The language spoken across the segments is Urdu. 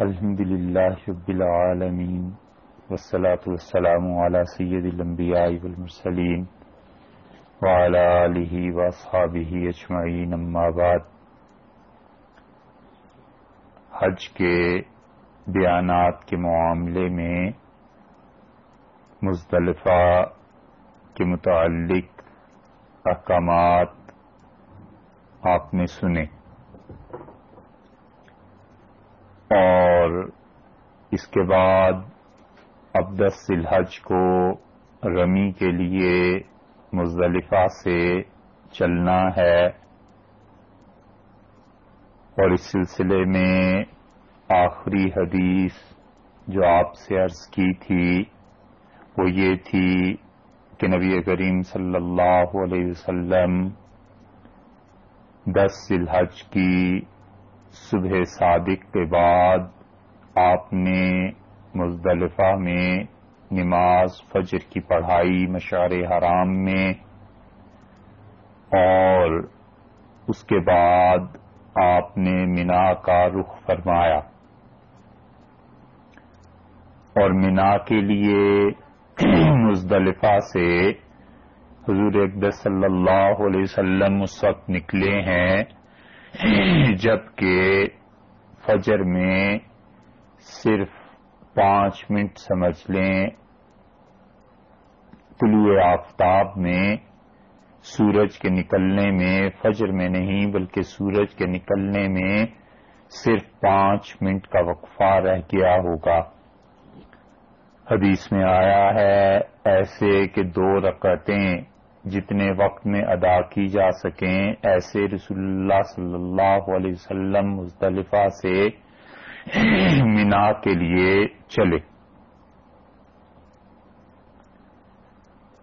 الحمد للہ رب العالمین والصلاة والسلام على سید الانبیاء والمرسلین وعلى آلہ واصحابہ اجمعین اما بعد۔ حج کے بیانات کے معاملے میں مزدلفہ کے متعلق احکامات آپ نے سنے۔ اور اس کے بعد اب دس الحج کو رمی کے لیے مزدلفہ سے چلنا ہے اور اس سلسلے میں آخری حدیث جو آپ سے عرض کی تھی وہ یہ تھی کہ نبی کریم صلی اللہ علیہ وسلم دس الحج کی صبح صادق کے بعد آپ نے مزدلفہ میں نماز فجر کی پڑھائی مشار حرام میں اور اس کے بعد آپ نے مینا کا رخ فرمایا اور مینا کے لیے مزدلفہ سے حضور اقدس صلی اللہ علیہ وسلم اس وقت نکلے ہیں جبکہ فجر میں صرف پانچ منٹ سمجھ لیں، طلوع آفتاب میں سورج کے نکلنے میں فجر میں نہیں، بلکہ سورج کے نکلنے میں صرف پانچ منٹ کا وقفہ رہ گیا ہوگا۔ حدیث میں آیا ہے، ایسے کہ دو رکعتیں جتنے وقت میں ادا کی جا سکیں، ایسے رسول اللہ صلی اللہ علیہ وسلم مزدلفہ سے مینا کے لیے چلے۔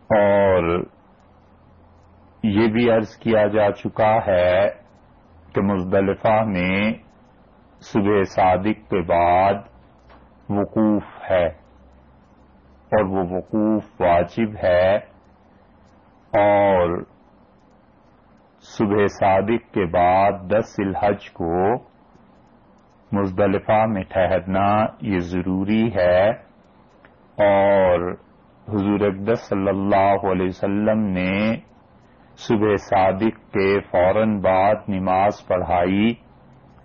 اور یہ بھی عرض کیا جا چکا ہے کہ مزدلفہ میں صبح صادق کے بعد وقوف ہے اور وہ وقوف واجب ہے۔ اور صبح صادق کے بعد دس الحج کو مزدلفہ میں ٹھہرنا یہ ضروری ہے اور حضور اقدس صلی اللہ علیہ وسلم نے صبح صادق کے فوراً بعد نماز پڑھائی،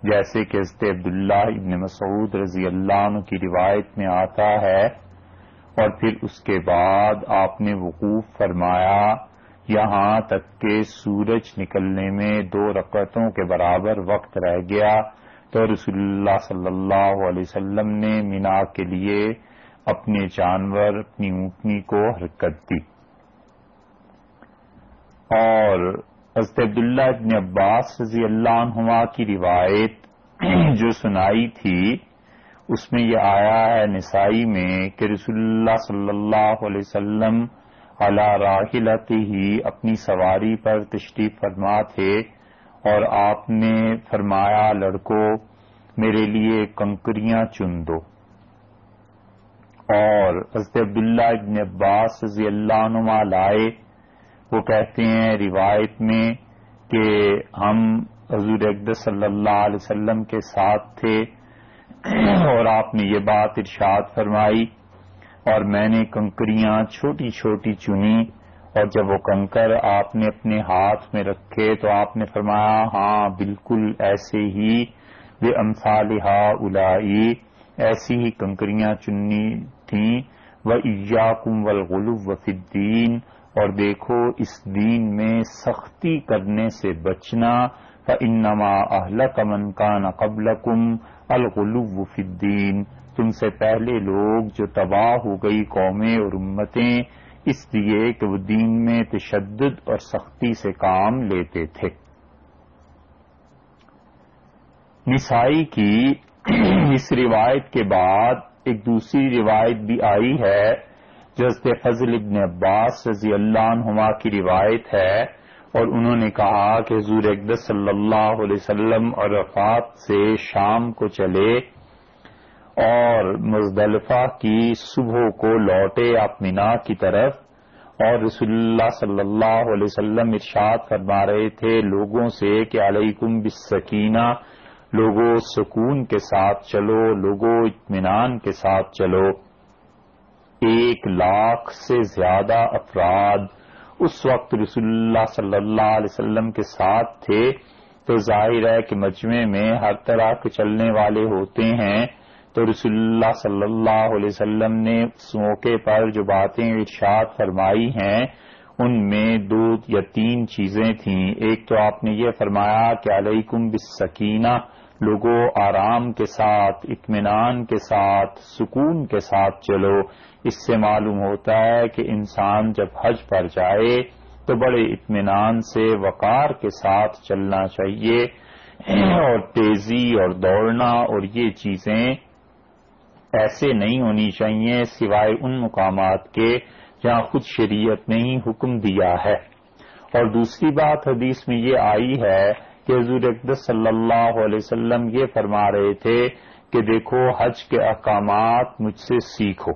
جیسے کہ حضرت عبداللہ ابن مسعود رضی اللہ عنہ کی روایت میں آتا ہے اور پھر اس کے بعد آپ نے وقوف فرمایا یہاں تک کہ سورج نکلنے میں دو رکعتوں کے برابر وقت رہ گیا تو رسول اللہ صلی اللہ علیہ وسلم نے مینا کے لیے اپنے جانور، اپنی اونٹنی کو حرکت دی۔ اور حضرت عبداللہ ابن عباس رضی اللہ عنہما کی روایت جو سنائی تھی، اس میں یہ آیا ہے نسائی میں کہ رسول اللہ صلی اللہ علیہ وسلم اعلی راہلت ہی اپنی سواری پر تشریف فرما تھے اور آپ نے فرمایا لڑکوں میرے لیے کنکریاں چن دو۔ اور حضرت عبداللہ ابن عباس رضی اللہ عنہ لائے۔ وہ کہتے ہیں، روایت میں کہ ہم حضور اقدس صلی اللہ علیہ وسلم کے ساتھ تھے اور آپ نے یہ بات ارشاد فرمائی۔ اور میں نے کنکریاں چھوٹی چھوٹی چنی اور جب وہ کنکر آپ نے اپنے ہاتھ میں رکھے تو آپ نے فرمایا ہاں بالکل ایسے ہی، بے امسالحا الائی ایسی ہی کنکریاں چننی تھیں وہ ایا کم و وفدین اور دیکھو، اس دین میں سختی کرنے سے بچنا انما اہل کمن کا نہ قبل کم الغلو فی الدین تم سے پہلے لوگ جو تباہ ہو گئی قومیں اور امتیں، اس لیے کہ وہ دین میں تشدد اور سختی سے کام لیتے تھے۔ نسائی کی اس روایت کے بعد ایک دوسری روایت بھی آئی ہے، جو فضل ابن عباس رضی اللہ عنہما کی روایت ہے۔ اور انہوں نے کہا کہ حضور اقدس صلی اللہ علیہ وسلم اور رفات سے شام کو چلے۔ اور مزدلفہ کی صبح کو لوٹے آپ مینا کی طرف، اور رسول اللہ صلی اللہ علیہ وسلم ارشاد فرما رہے تھے لوگوں سے کہ علیکم بالسکینہ، لوگوں سکون کے ساتھ چلو، لوگوں اطمینان کے ساتھ چلو۔ ایک لاکھ سے زیادہ افراد اس وقت رسول اللہ صلی اللہ علیہ وسلم کے ساتھ تھے۔ تو ظاہر ہے کہ مجمع میں ہر طرح کے چلنے والے ہوتے ہیں۔ تو رسول اللہ صلی اللہ علیہ وسلم نے اس موقع پر جو باتیں ارشاد فرمائی ہیں، ان میں دو یا تین چیزیں تھیں۔ ایک تو آپ نے یہ فرمایا کہ علیکم بالسکینہ لوگوں آرام کے ساتھ، اطمینان کے ساتھ، سکون کے ساتھ چلو۔ اس سے معلوم ہوتا ہے کہ انسان جب حج پر جائے تو بڑے اطمینان سے وقار کے ساتھ چلنا چاہیے اور تیزی اور دوڑنا اور یہ چیزیں ایسے نہیں ہونی چاہیے سوائے ان مقامات کے جہاں خود شریعت نے ہی حکم دیا ہے۔ اور دوسری بات حدیث میں یہ آئی ہے کہ حضور اقدس صلی اللہ علیہ وسلم یہ فرما رہے تھے کہ دیکھو حج کے احکامات مجھ سے سیکھو۔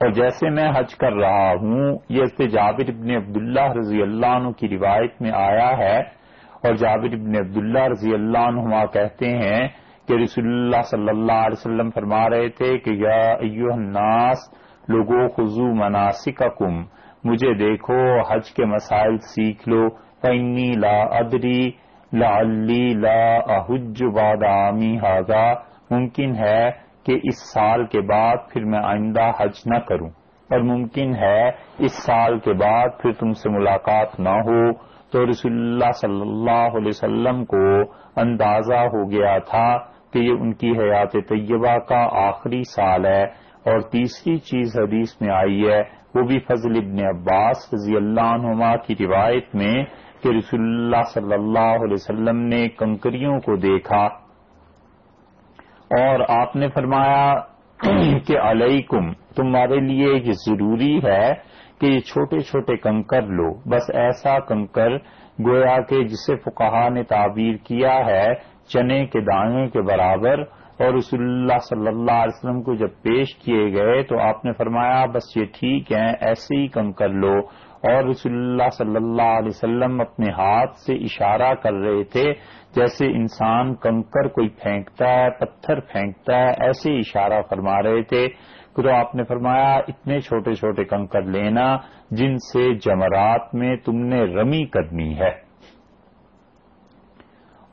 اور جیسے میں حج کر رہا ہوں، یہ جابر ابن عبداللہ رضی اللہ عنہ کی روایت میں آیا ہے۔ اور جابر ابن عبداللہ رضی اللہ عنہ کہتے ہیں کہ رسول اللہ صلی اللہ علیہ وسلم فرما رہے تھے کہ یا ایوہ الناس لوگو خزو مناسک مجھے دیکھو، حج کے مسائل سیکھ لو فنی لا ادری لا علی لا احج باد عامی حاضا ممکن ہے کہ اس سال کے بعد پھر میں آئندہ حج نہ کروں۔ اور ممکن ہے اس سال کے بعد پھر تم سے ملاقات نہ ہو۔ تو رسول اللہ صلی اللہ علیہ وسلم کو اندازہ ہو گیا تھا کہ یہ ان کی حیات طیبہ کا آخری سال ہے اور تیسری چیز حدیث میں آئی ہے، وہ بھی فضل ابن عباس رضی اللہ عنہما کی روایت میں کہ رسول اللہ صلی اللہ علیہ وسلم نے کنکریوں کو دیکھا۔ اور آپ نے فرمایا کہ علیکم، تمہارے لیے یہ ضروری ہے کہ یہ چھوٹے چھوٹے کنکر لو۔ بس ایسا کنکر گویا کہ جسے فقہا نے تعبیر کیا ہے چنے کے دانے کے برابر اور رسول اللہ صلی اللہ علیہ وسلم کو جب پیش کیے گئے تو آپ نے فرمایا، بس یہ ٹھیک ہے، ایسے ہی کم کر لو۔ اور رسول اللہ صلی اللہ علیہ وسلم اپنے ہاتھ سے اشارہ کر رہے تھے، جیسے انسان کنکر کوئی پھینکتا ہے، پتھر پھینکتا ہے، ایسے اشارہ فرما رہے تھے۔ تو آپ نے فرمایا، اتنے چھوٹے چھوٹے کنکر لینا جن سے جمرات میں تم نے رمی کرنی ہے۔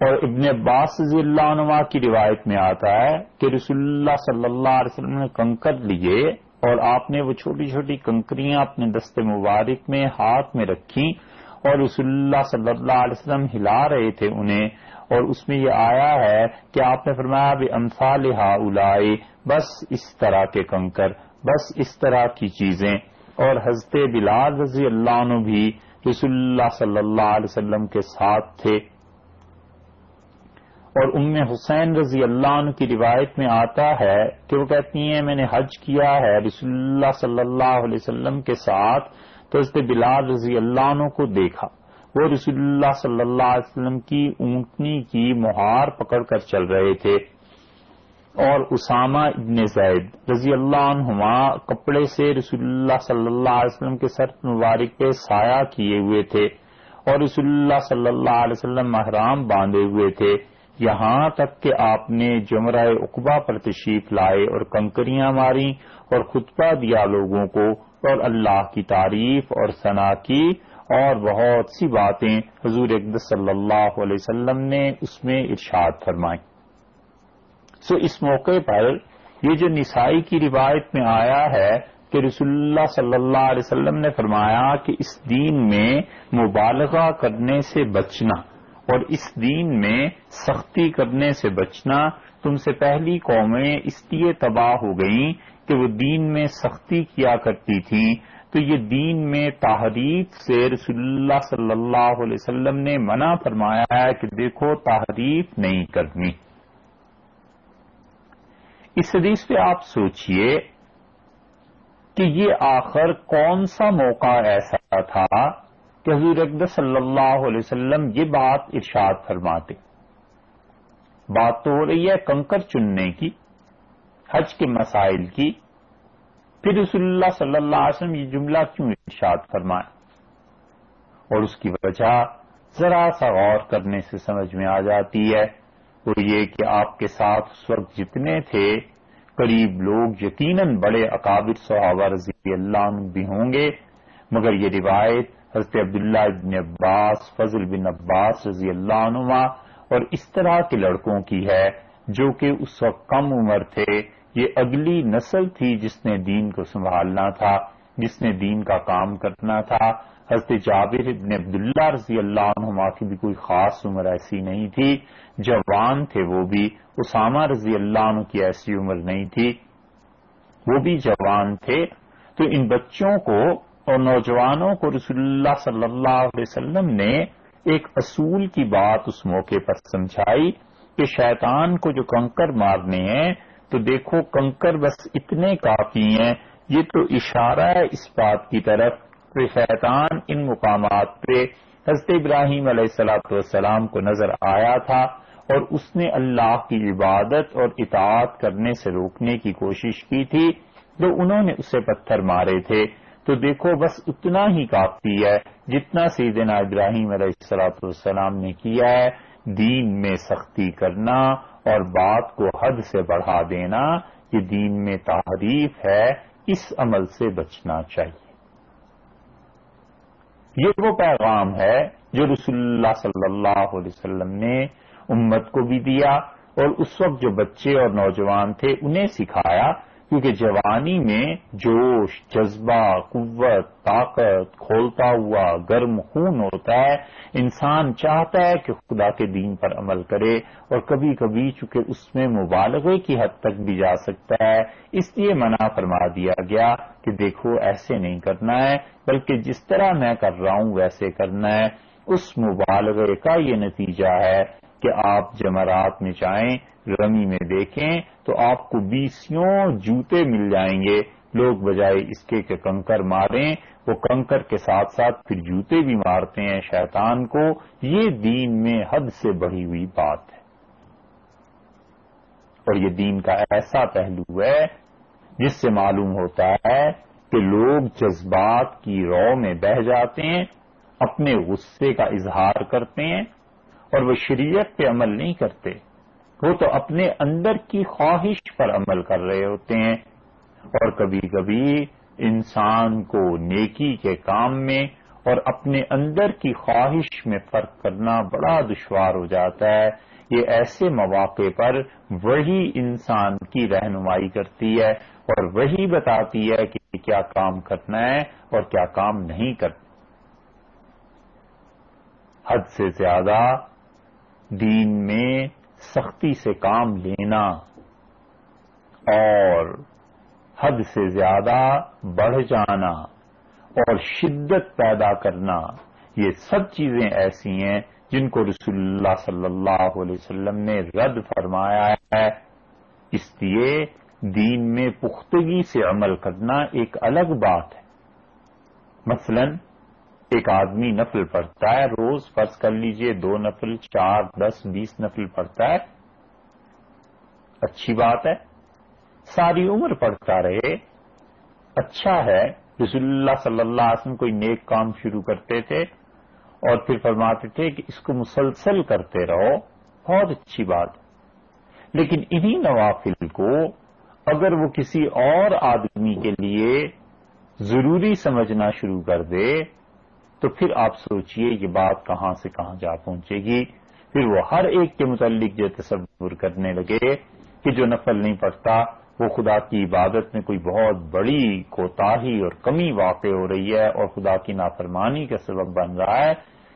اور ابن عباس رضی اللہ عنہ کی روایت میں آتا ہے کہ رسول اللہ صلی اللہ علیہ وسلم نے کنکر لیے اور آپ نے وہ چھوٹی چھوٹی کنکریاں اپنے دست مبارک میں ہاتھ میں رکھی اور رسول اللہ صلی اللہ علیہ وسلم ہلا رہے تھے انہیں اور اس میں یہ آیا ہے کہ آپ نے فرمایا بھی امفال اولائے بس اس طرح کے کنکر، بس اس طرح کی چیزیں۔ اور حضرت بلال رضی اللہ عنہ بھی رسول اللہ صلی اللہ علیہ وسلم کے ساتھ تھے۔ اور ام حسین رضی اللہ عنہ کی روایت میں آتا ہے کہ وہ کہتی ہیں، میں نے حج کیا ہے رسول اللہ صلی اللہ علیہ وسلم کے ساتھ، تو اس بلال رضی اللہ عنہ کو دیکھا۔ وہ رسول اللہ صلی اللہ علیہ وسلم کی اونٹنی کی مہار پکڑ کر چل رہے تھے۔ اور اسامہ ابن زید رضی اللہ عنہما کپڑے سے رسول اللہ صلی اللہ علیہ وسلم کے سر مبارک پہ سایہ کیے ہوئے تھے اور رسول اللہ صلی اللہ علیہ وسلم محرام باندھے ہوئے تھے۔ یہاں تک کہ آپ نے جمرہ اقبا پر تشریف لائے اور کنکریاں ماری اور خطبہ دیا لوگوں کو اور اللہ کی تعریف اور ثنا کی اور بہت سی باتیں حضور اقدس صلی اللہ علیہ وسلم نے اس میں ارشاد فرمائی سو اس موقع پر یہ جو نسائی کی روایت میں آیا ہے کہ رسول اللہ صلی اللہ علیہ وسلم نے فرمایا کہ اس دین میں مبالغہ کرنے سے بچنا اور اس دین میں سختی کرنے سے بچنا، تم سے پہلی قومیں اس لیے تباہ ہو گئیں کہ وہ دین میں سختی کیا کرتی تھیں۔ تو یہ دین میں تحریف سے رسول اللہ صلی اللہ علیہ وسلم نے منع فرمایا ہے کہ دیکھو تحریف نہیں کرنی۔ اس حدیث پہ آپ سوچئے کہ یہ آخر کون سا موقع ایسا تھا کہ حضور اقدس صلی اللہ علیہ وسلم یہ بات ارشاد فرماتے بات تو ہو رہی ہے کنکر چننے کی، حج کے مسائل کی۔ پھر رسول اللہ صلی اللہ علیہ وسلم یہ جملہ کیوں ارشاد فرمائے؟ اور اس کی وجہ ذرا سا غور کرنے سے سمجھ میں آ جاتی ہے۔ وہ یہ کہ آپ کے ساتھ اس وقت جتنے تھے، قریب لوگ یقیناً بڑے اکابر صحابہ رضی اللہ عنہ بھی ہوں گے، مگر یہ روایت حضرت عبداللہ ابن عباس، فضل بن عباس رضی اللہ عنہ اور اس طرح کے لڑکوں کی ہے جو کہ اس وقت کم عمر تھے۔ یہ اگلی نسل تھی جس نے دین کو سنبھالنا تھا، جس نے دین کا کام کرنا تھا۔ حضرت جابر ابن عبداللہ رضی اللہ عنہ کی بھی کوئی خاص عمر ایسی نہیں تھی۔ جوان تھے وہ بھی۔ اسامہ رضی اللہ عنہ کی ایسی عمر نہیں تھی۔ وہ بھی جوان تھے۔ تو ان بچوں کو اور نوجوانوں کو رسول اللہ صلی اللہ علیہ وسلم نے ایک اصول کی بات اس موقع پر سمجھائی کہ شیطان کو جو کنکر مارنے ہیں، تو دیکھو کنکر بس اتنے کافی ہیں، یہ تو اشارہ ہے اس بات کی طرف کہ شیطان ان مقامات پہ حضرت ابراہیم علیہ السلاۃ والسلام کو نظر آیا تھا اور اس نے اللہ کی عبادت اور اطاعت کرنے سے روکنے کی کوشش کی تھی تو انہوں نے اسے پتھر مارے تھے۔ تو دیکھو بس اتنا ہی کافی ہے جتنا سیدنا ابراہیم علیہ السلاۃ والسلام نے کیا ہے، دین میں سختی کرنا اور بات کو حد سے بڑھا دینا، یہ دین میں تعریف ہے، اس عمل سے بچنا چاہیے۔ یہ وہ پیغام ہے جو رسول اللہ صلی اللہ علیہ وسلم نے امت کو بھی دیا اور اس وقت جو بچے اور نوجوان تھے انہیں سکھایا کیونکہ جوانی میں جوش، جذبہ، قوت، طاقت، کھولتا ہوا، گرم خون ہوتا ہے، انسان چاہتا ہے کہ خدا کے دین پر عمل کرے اور کبھی کبھی چونکہ اس میں مبالغے کی حد تک بھی جا سکتا ہے، اس لیے منع فرما دیا گیا کہ دیکھو ایسے نہیں کرنا ہے، بلکہ جس طرح میں کر رہا ہوں ویسے کرنا ہے۔ اس مبالغے کا یہ نتیجہ ہے۔ کہ آپ جمعرات میں چاہیں رمی میں دیکھیں، تو آپ کو بیسوں جوتے مل جائیں گے۔ لوگ بجائے اس کے کہ کنکر ماریں، وہ کنکر کے ساتھ ساتھ پھر جوتے بھی مارتے ہیں شیطان کو۔ یہ دین میں حد سے بڑھی ہوئی بات ہے۔ اور یہ دین کا ایسا پہلو ہے جس سے معلوم ہوتا ہے کہ لوگ جذبات کی رو میں بہ جاتے ہیں، اپنے غصے کا اظہار کرتے ہیں اور وہ شریعت پہ عمل نہیں کرتے۔ وہ تو اپنے اندر کی خواہش پر عمل کر رہے ہوتے ہیں۔ اور کبھی کبھی انسان کو نیکی کے کام میں اور اپنے اندر کی خواہش میں فرق کرنا بڑا دشوار ہو جاتا ہے۔ یہ ایسے مواقع پر وہی انسان کی رہنمائی کرتی ہے اور وہی بتاتی ہے کہ کیا کام کرنا ہے اور کیا کام نہیں کرنا حد سے زیادہ دین میں سختی سے کام لینا اور حد سے زیادہ بڑھ جانا اور شدت پیدا کرنا، یہ سب چیزیں ایسی ہیں جن کو رسول اللہ صلی اللہ علیہ وسلم نے رد فرمایا ہے۔ اس لیے دین میں پختگی سے عمل کرنا ایک الگ بات ہے۔ مثلاً ایک آدمی نفل پڑھتا ہے، روز فرض کر لیجیے دو نفل، چار، دس، بیس نفل پڑھتا ہے۔ اچھی بات ہے۔ ساری عمر پڑھتا رہے۔ اچھا ہے۔ رسول اللہ صلی اللہ علیہ وسلم کوئی نیک کام شروع کرتے تھے اور پھر فرماتے تھے کہ اس کو مسلسل کرتے رہو۔ بہت اچھی بات۔ لیکن انہی نوافل کو اگر وہ کسی اور آدمی کے لیے ضروری سمجھنا شروع کر دے تو پھر آپ سوچئے یہ بات کہاں سے کہاں جا پہنچے گی۔ پھر وہ ہر ایک کے متعلق جو تصور کرنے لگے کہ جو نفل نہیں پڑتا، وہ خدا کی عبادت میں کوئی بہت بڑی کوتاہی اور کمی واقع ہو رہی ہے اور خدا کی نافرمانی کا سبب بن رہا ہے۔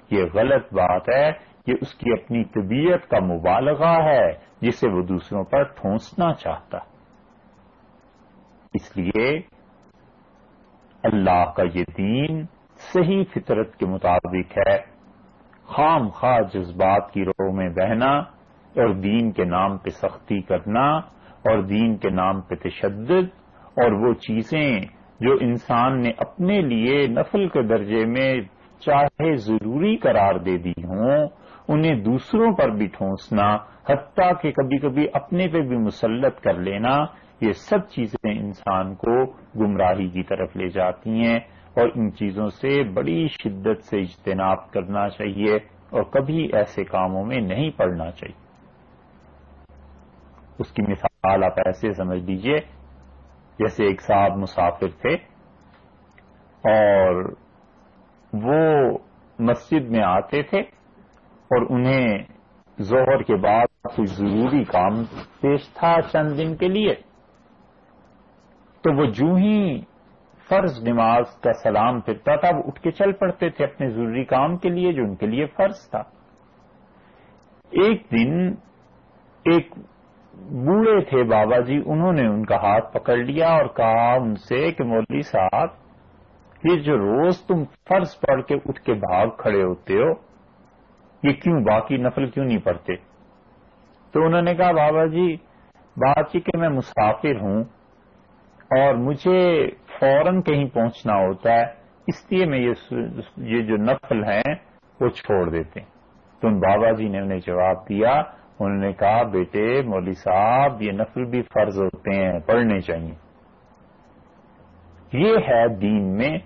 یہ غلط بات ہے یہ اس کی اپنی طبیعت کا مبالغہ ہے جسے وہ دوسروں پر ٹھونسنا چاہتا۔ اس لیے اللہ کا یہ دین صحیح فطرت کے مطابق ہے۔ خام خواہ جذبات کی رو میں بہنا اور دین کے نام پہ سختی کرنا اور دین کے نام پہ تشدد اور وہ چیزیں جو انسان نے اپنے لیے نفل کے درجے میں چاہے ضروری قرار دے دی ہوں، انہیں دوسروں پر بھی ٹھونسنا، حتیٰ کہ کبھی کبھی اپنے پہ بھی مسلط کر لینا، یہ سب چیزیں انسان کو گمراہی کی طرف لے جاتی ہیں۔ اور ان چیزوں سے بڑی شدت سے اجتناب کرنا چاہیے اور کبھی ایسے کاموں میں نہیں پڑنا چاہیے۔ اس کی مثال آپ ایسے سمجھ لیجیے، جیسے ایک صاحب مسافر تھے اور وہ مسجد میں آتے تھے اور انہیں ظہر کے بعد کوئی ضروری کام پیش تھا چند دن کے لیے۔ تو وہ جو ہی فرض نماز کا سلام پھرتا تھا، وہ اٹھ کے چل پڑتے تھے اپنے ضروری کام کے لیے جو ان کے لیے فرض تھا۔ ایک دن ایک بوڑھے تھے بابا جی انہوں نے ان کا ہاتھ پکڑ لیا اور کہا ان سے کہ مولوی صاحب، یہ جو روز تم فرض پڑھ کے اٹھ کے بھاگ کھڑے ہوتے ہو، یہ کیوں باقی نفل کیوں نہیں پڑھتے؟ تو انہوں نے کہا بابا جی بات یہ کہ میں مسافر ہوں اور مجھے فوراً کہیں پہنچنا ہوتا ہے، اس لیے میں یہ جو نفل ہیں، وہ چھوڑ دیتے ہیں۔ تو ان بابا جی نے انہیں جواب دیا، انہوں نے کہا، بیٹے، مولوی صاحب، یہ نفل بھی فرض ہوتے ہیں، پڑھنے چاہیے۔ یہ ہے دین میں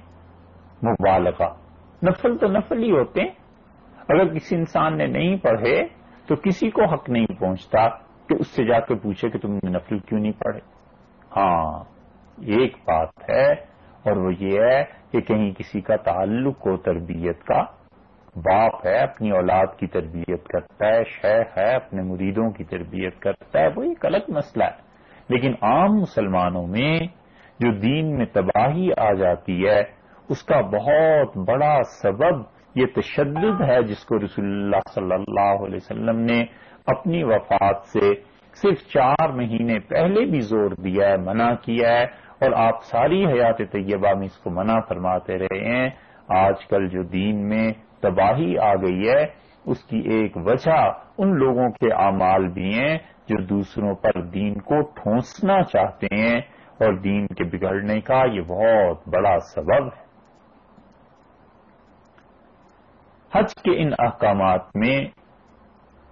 مبالغہ۔ نفل تو نفل ہی ہوتے ہیں۔ اگر کسی انسان نے نہیں پڑھے، تو کسی کو حق نہیں پہنچتا کہ اس سے جا کے پوچھے کہ تم نے نفل کیوں نہیں پڑھے۔ ہاں ایک بات ہے اور وہ یہ ہے کہ کہیں کسی کا تعلق ہو تربیت کا، باپ ہے اپنی اولاد کی تربیت کرتا ہے، شیخ ہے اپنے مریدوں کی تربیت کرتا ہے، وہ ایک الگ مسئلہ ہے۔ لیکن عام مسلمانوں میں جو دین میں تباہی آ جاتی ہے، اس کا بہت بڑا سبب یہ تشدد ہے جس کو رسول اللہ صلی اللہ علیہ وسلم نے اپنی وفات سے صرف چار مہینے پہلے بھی زور دیا ہے، منع کیا ہے۔ اور آپ ساری حیات طیبہ میں اس کو منع فرماتے رہے ہیں۔ آج کل جو دین میں تباہی آ گئی ہے، اس کی ایک وجہ ان لوگوں کے اعمال بھی ہیں جو دوسروں پر دین کو ٹھونسنا چاہتے ہیں اور دین کے بگڑنے کا یہ بہت بڑا سبب ہے۔ حج کے ان احکامات میں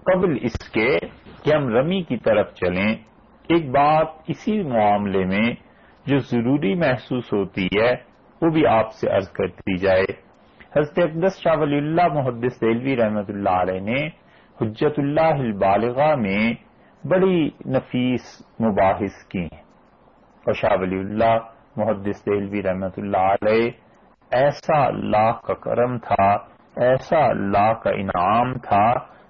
قبل اس کے کہ ہم رمی کی طرف چلیں، ایک بات اسی معاملے میں جو ضروری محسوس ہوتی ہے، وہ بھی آپ سے عرض کر دی جائے۔ حضرت اقدس شاہ ولی اللہ محدث دلوی رحمت اللہ علیہ نے حجت اللہ البالغہ میں بڑی نفیس مباحث کی اور شاہ ولی اللہ محدث دلوی رحمت اللہ علیہ ایسا اللہ کا کرم تھا، ایسا اللہ کا انعام تھا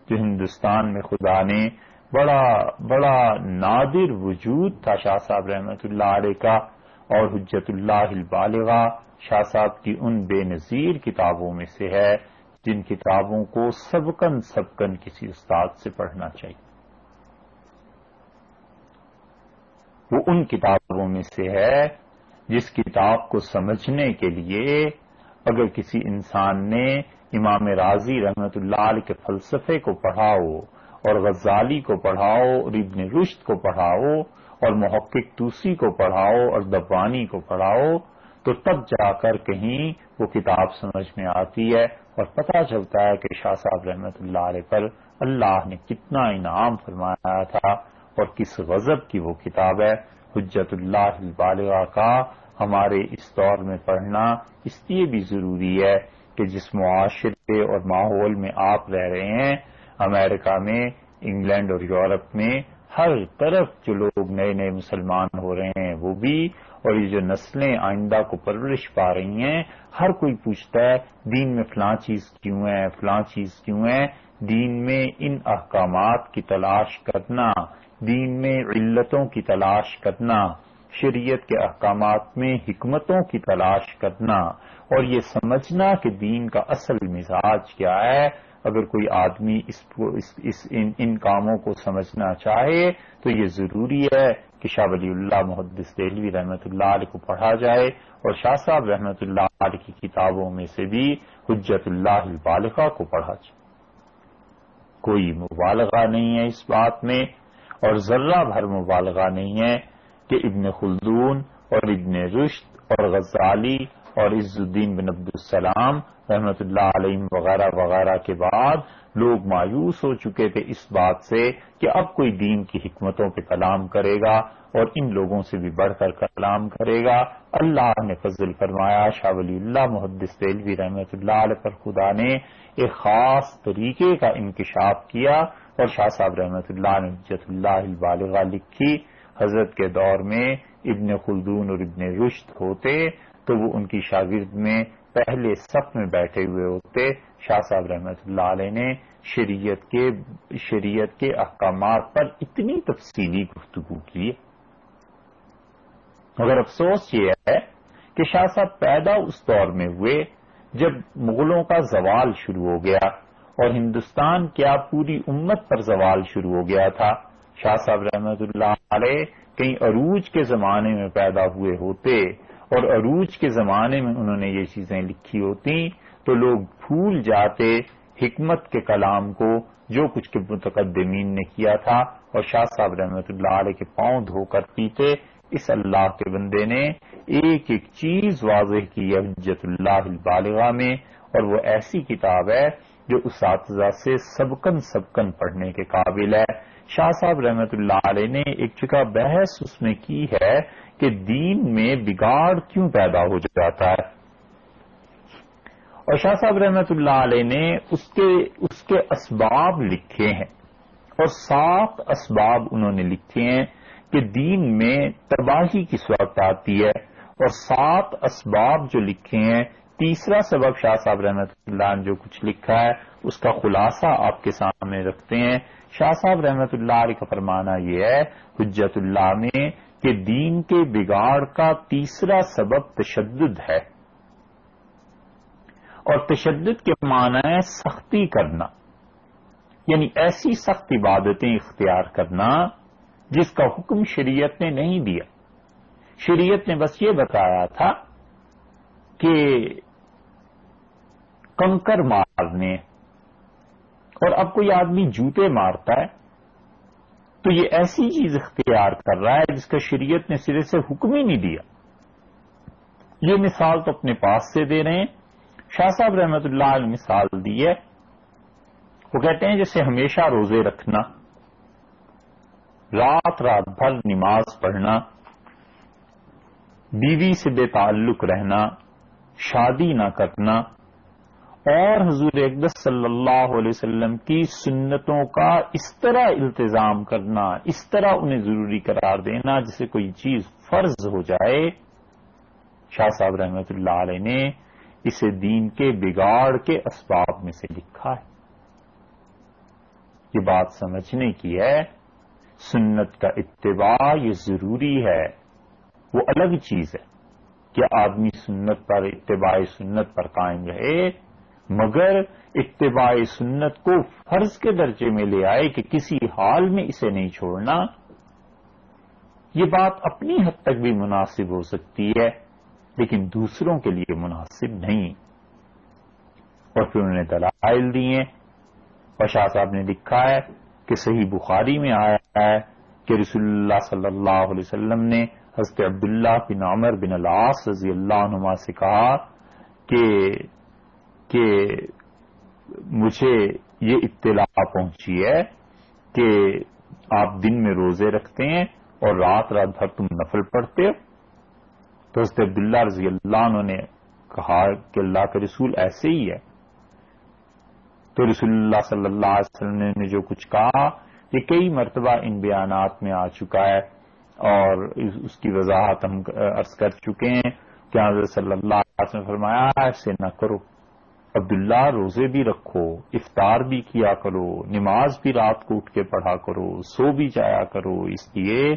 جو ہندوستان میں خدا نے بڑا بڑا نادر وجود تھا شاہ صاحب رحمت اللہ علیہ کا اور حجت اللہ البالغا شاہ صاحب کی ان بے نظیر کتابوں میں سے ہے جن کتابوں کو سبکن سبکن کسی استاد سے پڑھنا چاہیے۔ وہ ان کتابوں میں سے ہے جس کتاب کو سمجھنے کے لیے اگر کسی انسان نے امام راضی رحمت اللہ علیہ کے فلسفے کو پڑھاؤ اور غزالی کو پڑھاؤ، اور ابن رشت کو پڑھاؤ، اور محقق توسی کو پڑھاؤ، اور دبانی کو پڑھاؤ، تو تب جا کر کہیں وہ کتاب سمجھ میں آتی ہے اور پتہ چلتا ہے کہ شاہ صاحب رحمت اللہ علیہ پر اللہ نے کتنا انعام فرمایا تھا اور کس غضب کی وہ کتاب ہے۔ حجت اللہ البالغہ کا ہمارے اس دور میں پڑھنا اس لیے بھی ضروری ہے کہ جس معاشرے اور ماحول میں آپ رہ رہے ہیں امریکہ میں، انگلینڈ اور یورپ میں ہر طرف جو لوگ نئے نئے مسلمان ہو رہے ہیں، وہ بھی اور یہ جو نسلیں آئندہ کو پرورش پا رہی ہیں، ہر کوئی پوچھتا ہے، دین میں فلاں چیز کیوں ہے، فلاں چیز کیوں ہے؟ دین میں ان احکامات کی تلاش کرنا، دین میں علتوں کی تلاش کرنا، شریعت کے احکامات میں حکمتوں کی تلاش کرنا اور یہ سمجھنا کہ دین کا اصل مزاج کیا ہے۔ اگر کوئی آدمی اس, اس, اس ان, ان کاموں کو سمجھنا چاہے تو یہ ضروری ہے کہ شاہ ولی اللہ محدث دہلوی رحمت اللہ علیہ کو پڑھا جائے اور شاہ صاحب رحمت اللہ علیہ کی کتابوں میں سے بھی حجت اللہ البالغہ کو پڑھا جائے۔ کوئی مبالغہ نہیں ہے اس بات میں اور ذرہ بھر مبالغہ نہیں ہے کہ ابن خلدون اور ابن رشت اور غزالی اور عز الدین بن عبد السلام رحمت اللہ علیہ وغیرہ وغیرہ کے بعد لوگ مایوس ہو چکے تھے اس بات سے کہ اب کوئی دین کی حکمتوں پہ کلام کرے گا اور ان لوگوں سے بھی بڑھ کر کلام کرے گا۔ اللہ نے فضل فرمایا، شاہ ولی اللہ محدث تیلوی رحمت اللہ علیہ پر خدا نے ایک خاص طریقے کا انکشاف کیا اور شاہ صاحب رحمت اللہ نے حجت اللہ البالغہ لکھی۔ حضرت کے دور میں ابن خلدون اور ابن رشت ہوتے تو وہ ان کی شاگرد میں پہلے صف میں بیٹھے ہوئے ہوتے۔ شاہ صاحب رحمت اللہ علیہ نے شریعت کے شریعت کے احکامات پر اتنی تفصیلی گفتگو کی۔ مگر افسوس یہ ہے کہ شاہ صاحب پیدا اس دور میں ہوئے جب مغلوں کا زوال شروع ہو گیا اور ہندوستان کیا پوری امت پر زوال شروع ہو گیا تھا۔ شاہ صاحب رحمت اللہ علیہ کہیں عروج کے زمانے میں پیدا ہوئے ہوتے۔ اور عروج کے زمانے میں انہوں نے یہ چیزیں لکھی ہوتی تو لوگ بھول جاتے حکمت کے کلام کو جو کچھ کے متقدمین نے کیا تھا اور شاہ صاحب رحمت اللہ علیہ کے پاؤں دھو کر پیتے اس اللہ کے بندے نے ایک ایک چیز واضح کی حجت اللہ البالغہ میں اور وہ ایسی کتاب ہے جو اساتذہ سے سبکن سبکن پڑھنے کے قابل ہے۔ شاہ صاحب رحمت اللہ علیہ نے ایک جگہ بحث اس میں کی ہے کہ دین میں بگاڑ کیوں پیدا ہو جاتا ہے؟ اور شاہ صاحب رحمت اللہ علیہ نے اس کے اس کے اسباب لکھے ہیں اور سات اسباب انہوں نے لکھے ہیں کہ دین میں تباہی کس وقت آتی ہے اور سات اسباب جو لکھے ہیں، تیسرا سبب شاہ صاحب رحمت اللہ نے جو کچھ لکھا ہے، اس کا خلاصہ آپ کے سامنے رکھتے ہیں۔ شاہ صاحب رحمت اللہ علیہ کا فرمانا یہ ہے، حجت اللہ میں کہ دین کے بگاڑ کا تیسرا سبب تشدد ہے۔ اور تشدد کے معنی ہے سختی کرنا۔ یعنی ایسی سخت عبادتیں اختیار کرنا جس کا حکم شریعت نے نہیں دیا۔ شریعت نے بس یہ بتایا تھا کہ کنکر مارنے۔ اور اب کوئی آدمی جوتے مارتا ہے تو یہ ایسی چیز اختیار کر رہا ہے جس کا شریعت نے سرے سے حکم ہی نہیں دیا۔ یہ مثال تو اپنے پاس سے دے رہے ہیں۔ شاہ صاحب رحمت اللہ علیہ مثال دی ہے۔ وہ کہتے ہیں جیسے ہمیشہ روزے رکھنا، رات رات بھر نماز پڑھنا، بیوی سے بے تعلق رہنا، شادی نہ کرنا اور حضور اقدس صلی اللہ علیہ وسلم کی سنتوں کا اس طرح التظام کرنا، اس طرح انہیں ضروری قرار دینا جسے کوئی چیز فرض ہو جائے۔ شاہ صاحب رحمت اللہ علیہ نے اسے دین کے بگاڑ کے اسباب میں سے لکھا ہے۔ یہ بات سمجھنے کی ہے۔ سنت کا اتباع یہ ضروری ہے۔ وہ الگ چیز ہے۔ کہ آدمی سنت پر، اتباع سنت پر قائم رہے؟ مگر اتباع سنت کو فرض کے درجے میں لے آئے کہ کسی حال میں اسے نہیں چھوڑنا، یہ بات اپنی حد تک بھی مناسب ہو سکتی ہے، لیکن دوسروں کے لیے مناسب نہیں۔ اور پھر انہوں نے دلائل دیے اور شاہ صاحب نے لکھا ہے کہ صحیح بخاری میں آیا ہے کہ رسول اللہ صلی اللہ علیہ وسلم نے حضرت عبداللہ بن عمر بن العاص رضی اللہ عنہ سے کہا کہ کہ مجھے یہ اطلاع پہنچی ہے کہ آپ دن میں روزے رکھتے ہیں اور رات رات بھر تم نفل پڑھتے ہو۔ تو حضرت عبداللہ رضی اللہ عنہ نے کہا کہ اللہ کا رسول ایسے ہی ہے۔ تو رسول اللہ صلی اللہ علیہ وسلم نے جو کچھ کہا، یہ کئی مرتبہ ان بیانات میں آ چکا ہے اور اس کی وضاحت ہم عرض کر چکے ہیں۔ کہ حضرت صلی اللہ علیہ وسلم فرمایا، ایسے نہ کرو۔ عبداللہ روزے بھی رکھو، افطار بھی کیا کرو، نماز بھی رات کو اٹھ کے پڑھا کرو، سو بھی جایا کرو، اس لیے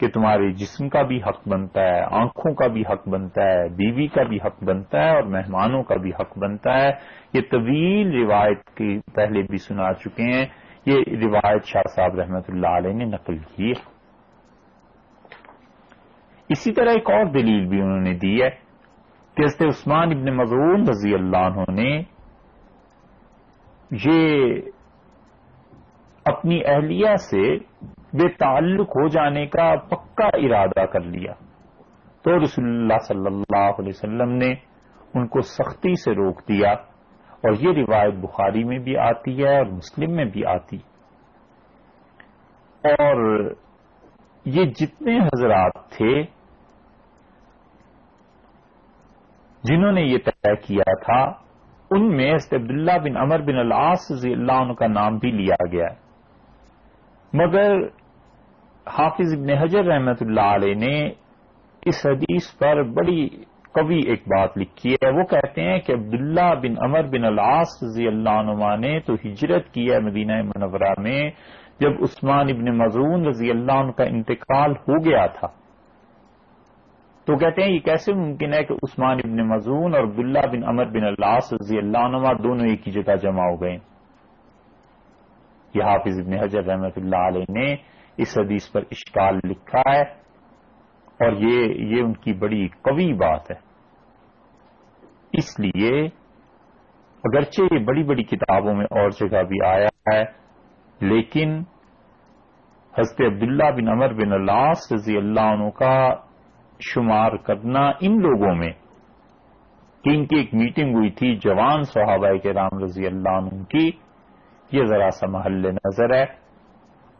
کہ تمہارے جسم کا بھی حق بنتا ہے، آنکھوں کا بھی حق بنتا ہے، بیوی کا بھی حق بنتا ہے اور مہمانوں کا بھی حق بنتا ہے۔ یہ طویل روایت کی پہلے بھی سنا چکے ہیں۔ یہ روایت شاہ صاحب رحمت اللہ علیہ نے نقل کی ہے۔ اسی طرح ایک اور دلیل بھی انہوں نے دی ہے۔ کہ عثمان ابن مضرون رضی اللہ عنہ نے یہ اپنی اہلیہ سے بے تعلق ہو جانے کا پکا ارادہ کر لیا۔ تو رسول اللہ صلی اللہ علیہ وسلم نے ان کو سختی سے روک دیا اور یہ روایت بخاری میں بھی آتی ہے اور مسلم میں بھی آتی۔ اور یہ جتنے حضرات تھے جنہوں نے یہ طے کیا تھا، ان میں عبداللہ بن امر بن العاص رضی اللہ عنہ کا نام بھی لیا گیا۔ ہے مگر حافظ ابن حجر رحمت اللہ علیہ نے اس حدیث پر بڑی قوی ایک بات لکھی ہے۔ وہ کہتے ہیں کہ عبداللہ بن امر بن العاص رضی اللہ عنہ نے تو ہجرت کی ہے مدینہ منورہ میں، جب عثمان ابن مضون رضی اللہ عنہ کا انتقال ہو گیا تھا۔ تو کہتے ہیں یہ کیسے ممکن ہے کہ عثمان ابن مضون اور عبداللہ بن امر بن العاص رضی اللہ عنہ دونوں ایک ہی جگہ جمع ہو گئے؟ یہ حافظ ابن حجر رحمت اللہ علیہ نے اس حدیث پر اشکال لکھا ہے اور یہ یہ ان کی بڑی قوی بات ہے۔ اس لیے اگرچہ یہ بڑی بڑی کتابوں میں اور جگہ بھی آیا ہے، لیکن حضرت عبداللہ بن امر بن اللہ رضی اللہ عنہ کا شمار کرنا ان لوگوں میں کہ ان کی ایک میٹنگ ہوئی تھی جوان صحابہ کے رام رضی اللہ عنہ کی، یہ ذرا سا محل نظر ہے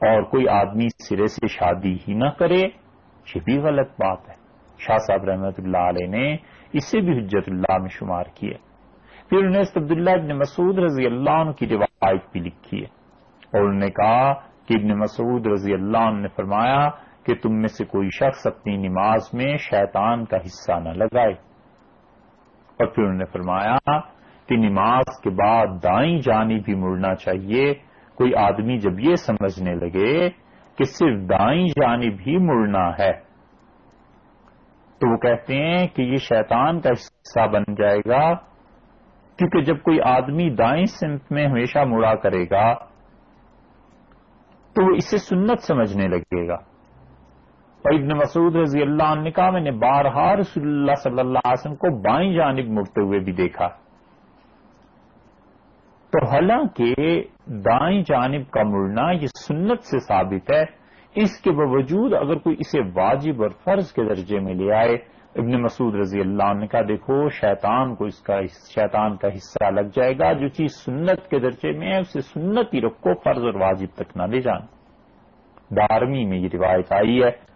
اور کوئی آدمی سرے سے شادی ہی نہ کرے، یہ بھی غلط بات ہے۔ شاہ صاحب رحمت اللہ علیہ نے اسے بھی حجت اللہ میں شمار کیے۔ پھر انہیں عبداللہ ابن مسعود رضی اللہ عنہ کی روایت بھی لکھی ہے۔ اور انہوں نے کہا کہ ابن مسعود رضی اللہ عنہ نے فرمایا کہ تم میں سے کوئی شخص اپنی نماز میں شیطان کا حصہ نہ لگائے۔ اور پھر انہوں نے فرمایا کہ نماز کے بعد دائیں جانی بھی مڑنا چاہیے۔ کوئی آدمی جب یہ سمجھنے لگے کہ صرف دائیں جانب ہی مڑنا ہے، تو وہ کہتے ہیں کہ یہ شیطان کا حصہ بن جائے گا۔ کیونکہ جب کوئی آدمی دائیں سمت میں ہمیشہ مڑا کرے گا، تو وہ اسے سنت سمجھنے لگے گا۔ اور ابن مسعود رضی اللہ عنہ نے کہا، میں نے بارہا رسول اللہ صلی اللہ علیہ وسلم کو بائیں جانب مڑتے ہوئے بھی دیکھا۔ تو حالانکہ دائیں جانب کا مڑنا یہ سنت سے ثابت ہے، اس کے باوجود اگر کوئی اسے واجب اور فرض کے درجے میں لے آئے، ابن مسعود رضی اللہ نے کہا، دیکھو، شیطان کو اس کا شیطان کا حصہ لگ جائے گا، جو چیز سنت کے درجے میں ہے، اسے سنت ہی رکھو، فرض اور واجب تک نہ لے جان بارہویں میں یہ روایت آئی ہے۔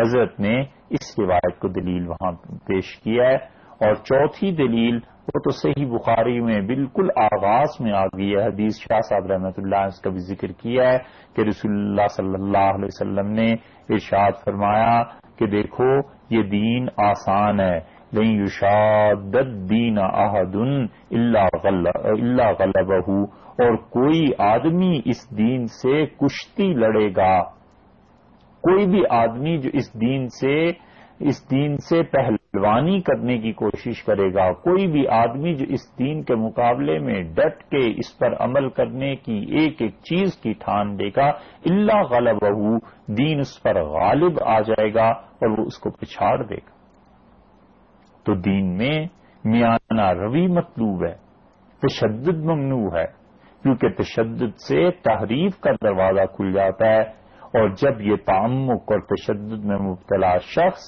حضرت نے اس روایت کو دلیل وہاں پیش کیا ہے۔ اور چوتھی دلیل، وہ تو صحیح بخاری میں بالکل آغاز میں آ گئی ہے۔ حدیث شاہ صاحب رحمۃ اللہ نے اس کا بھی ذکر کیا ہے کہ رسول اللہ صلی اللہ علیہ وسلم نے ارشاد فرمایا کہ دیکھو، یہ دین آسان ہے۔ نہیں یوشاد دین احدن اللہ غلبہ اور کوئی آدمی اس دین سے کشتی لڑے گا۔ کوئی بھی آدمی جو اس دین سے، اس دین سے پہلوانی کرنے کی کوشش کرے گا، کوئی بھی آدمی جو اس دین کے مقابلے میں ڈٹ کے اس پر عمل کرنے کی ایک ایک چیز کی ٹھان دے گا اللہ غلب دین اس پر غالب آ جائے گا اور وہ اس کو پچھاڑ دے گا۔ تو دین میں میانہ روی مطلوب ہے، تشدد ممنوع ہے، کیونکہ تشدد سے تحریف کا دروازہ کھل جاتا ہے اور جب یہ تعمک اور تشدد میں مبتلا شخص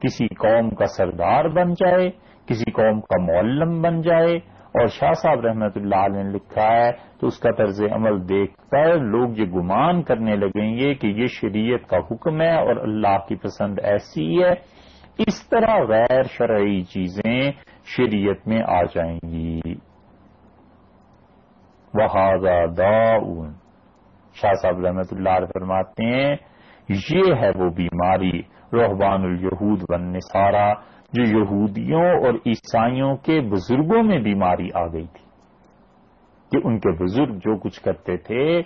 کسی قوم کا سردار بن جائے، کسی قوم کا معلم بن جائے، اور شاہ صاحب رحمت اللہ علیہ نے لکھا ہے، تو اس کا طرز عمل دیکھ کر لوگ یہ گمان کرنے لگیں گے کہ یہ شریعت کا حکم ہے اور اللہ کی پسند ایسی ہے۔ اس طرح غیر شرعی چیزیں شریعت میں آ جائیں گی۔ وہذا داؤن شاہ صاحب رحمت اللہ علیہ فرماتے ہیں، یہ ہے وہ بیماری روحبان الہود ون نسارا جو یہودیوں اور عیسائیوں کے بزرگوں میں بیماری آ گئی تھی۔ کہ ان کے بزرگ جو کچھ کرتے تھے،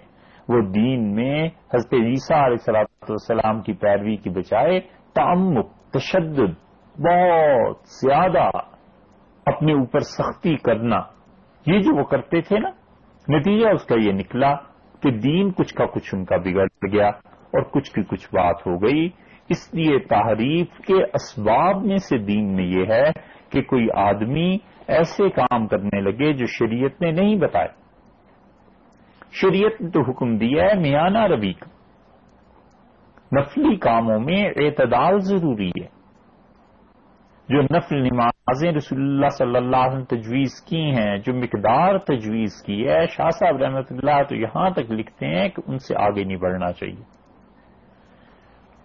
وہ دین میں حضرت عیسیٰ علیہ والسلام کی پیروی کی بجائے تعمک تشدد، بہت زیادہ اپنے اوپر سختی کرنا، یہ جو وہ کرتے تھے نا، نتیجہ اس کا یہ نکلا کہ دین کچھ کا کچھ ان کا بگڑ گیا اور کچھ کی کچھ بات ہو گئی۔ اس لیے تحریف کے اسباب میں سے دین میں یہ ہے کہ کوئی آدمی ایسے کام کرنے لگے جو شریعت نے نہیں بتائے۔ شریعت نے تو حکم دیا ہے میانہ روی کا۔ نفلی کاموں میں اعتدال ضروری ہے۔ جو نفل نماز نمازیں رسول اللہ صلی اللہ علیہ وسلم تجویز کی ہیں، جو مقدار تجویز کی ہے، شاہ صاحب رحمۃ اللہ تو یہاں تک لکھتے ہیں کہ ان سے آگے نہیں بڑھنا چاہیے۔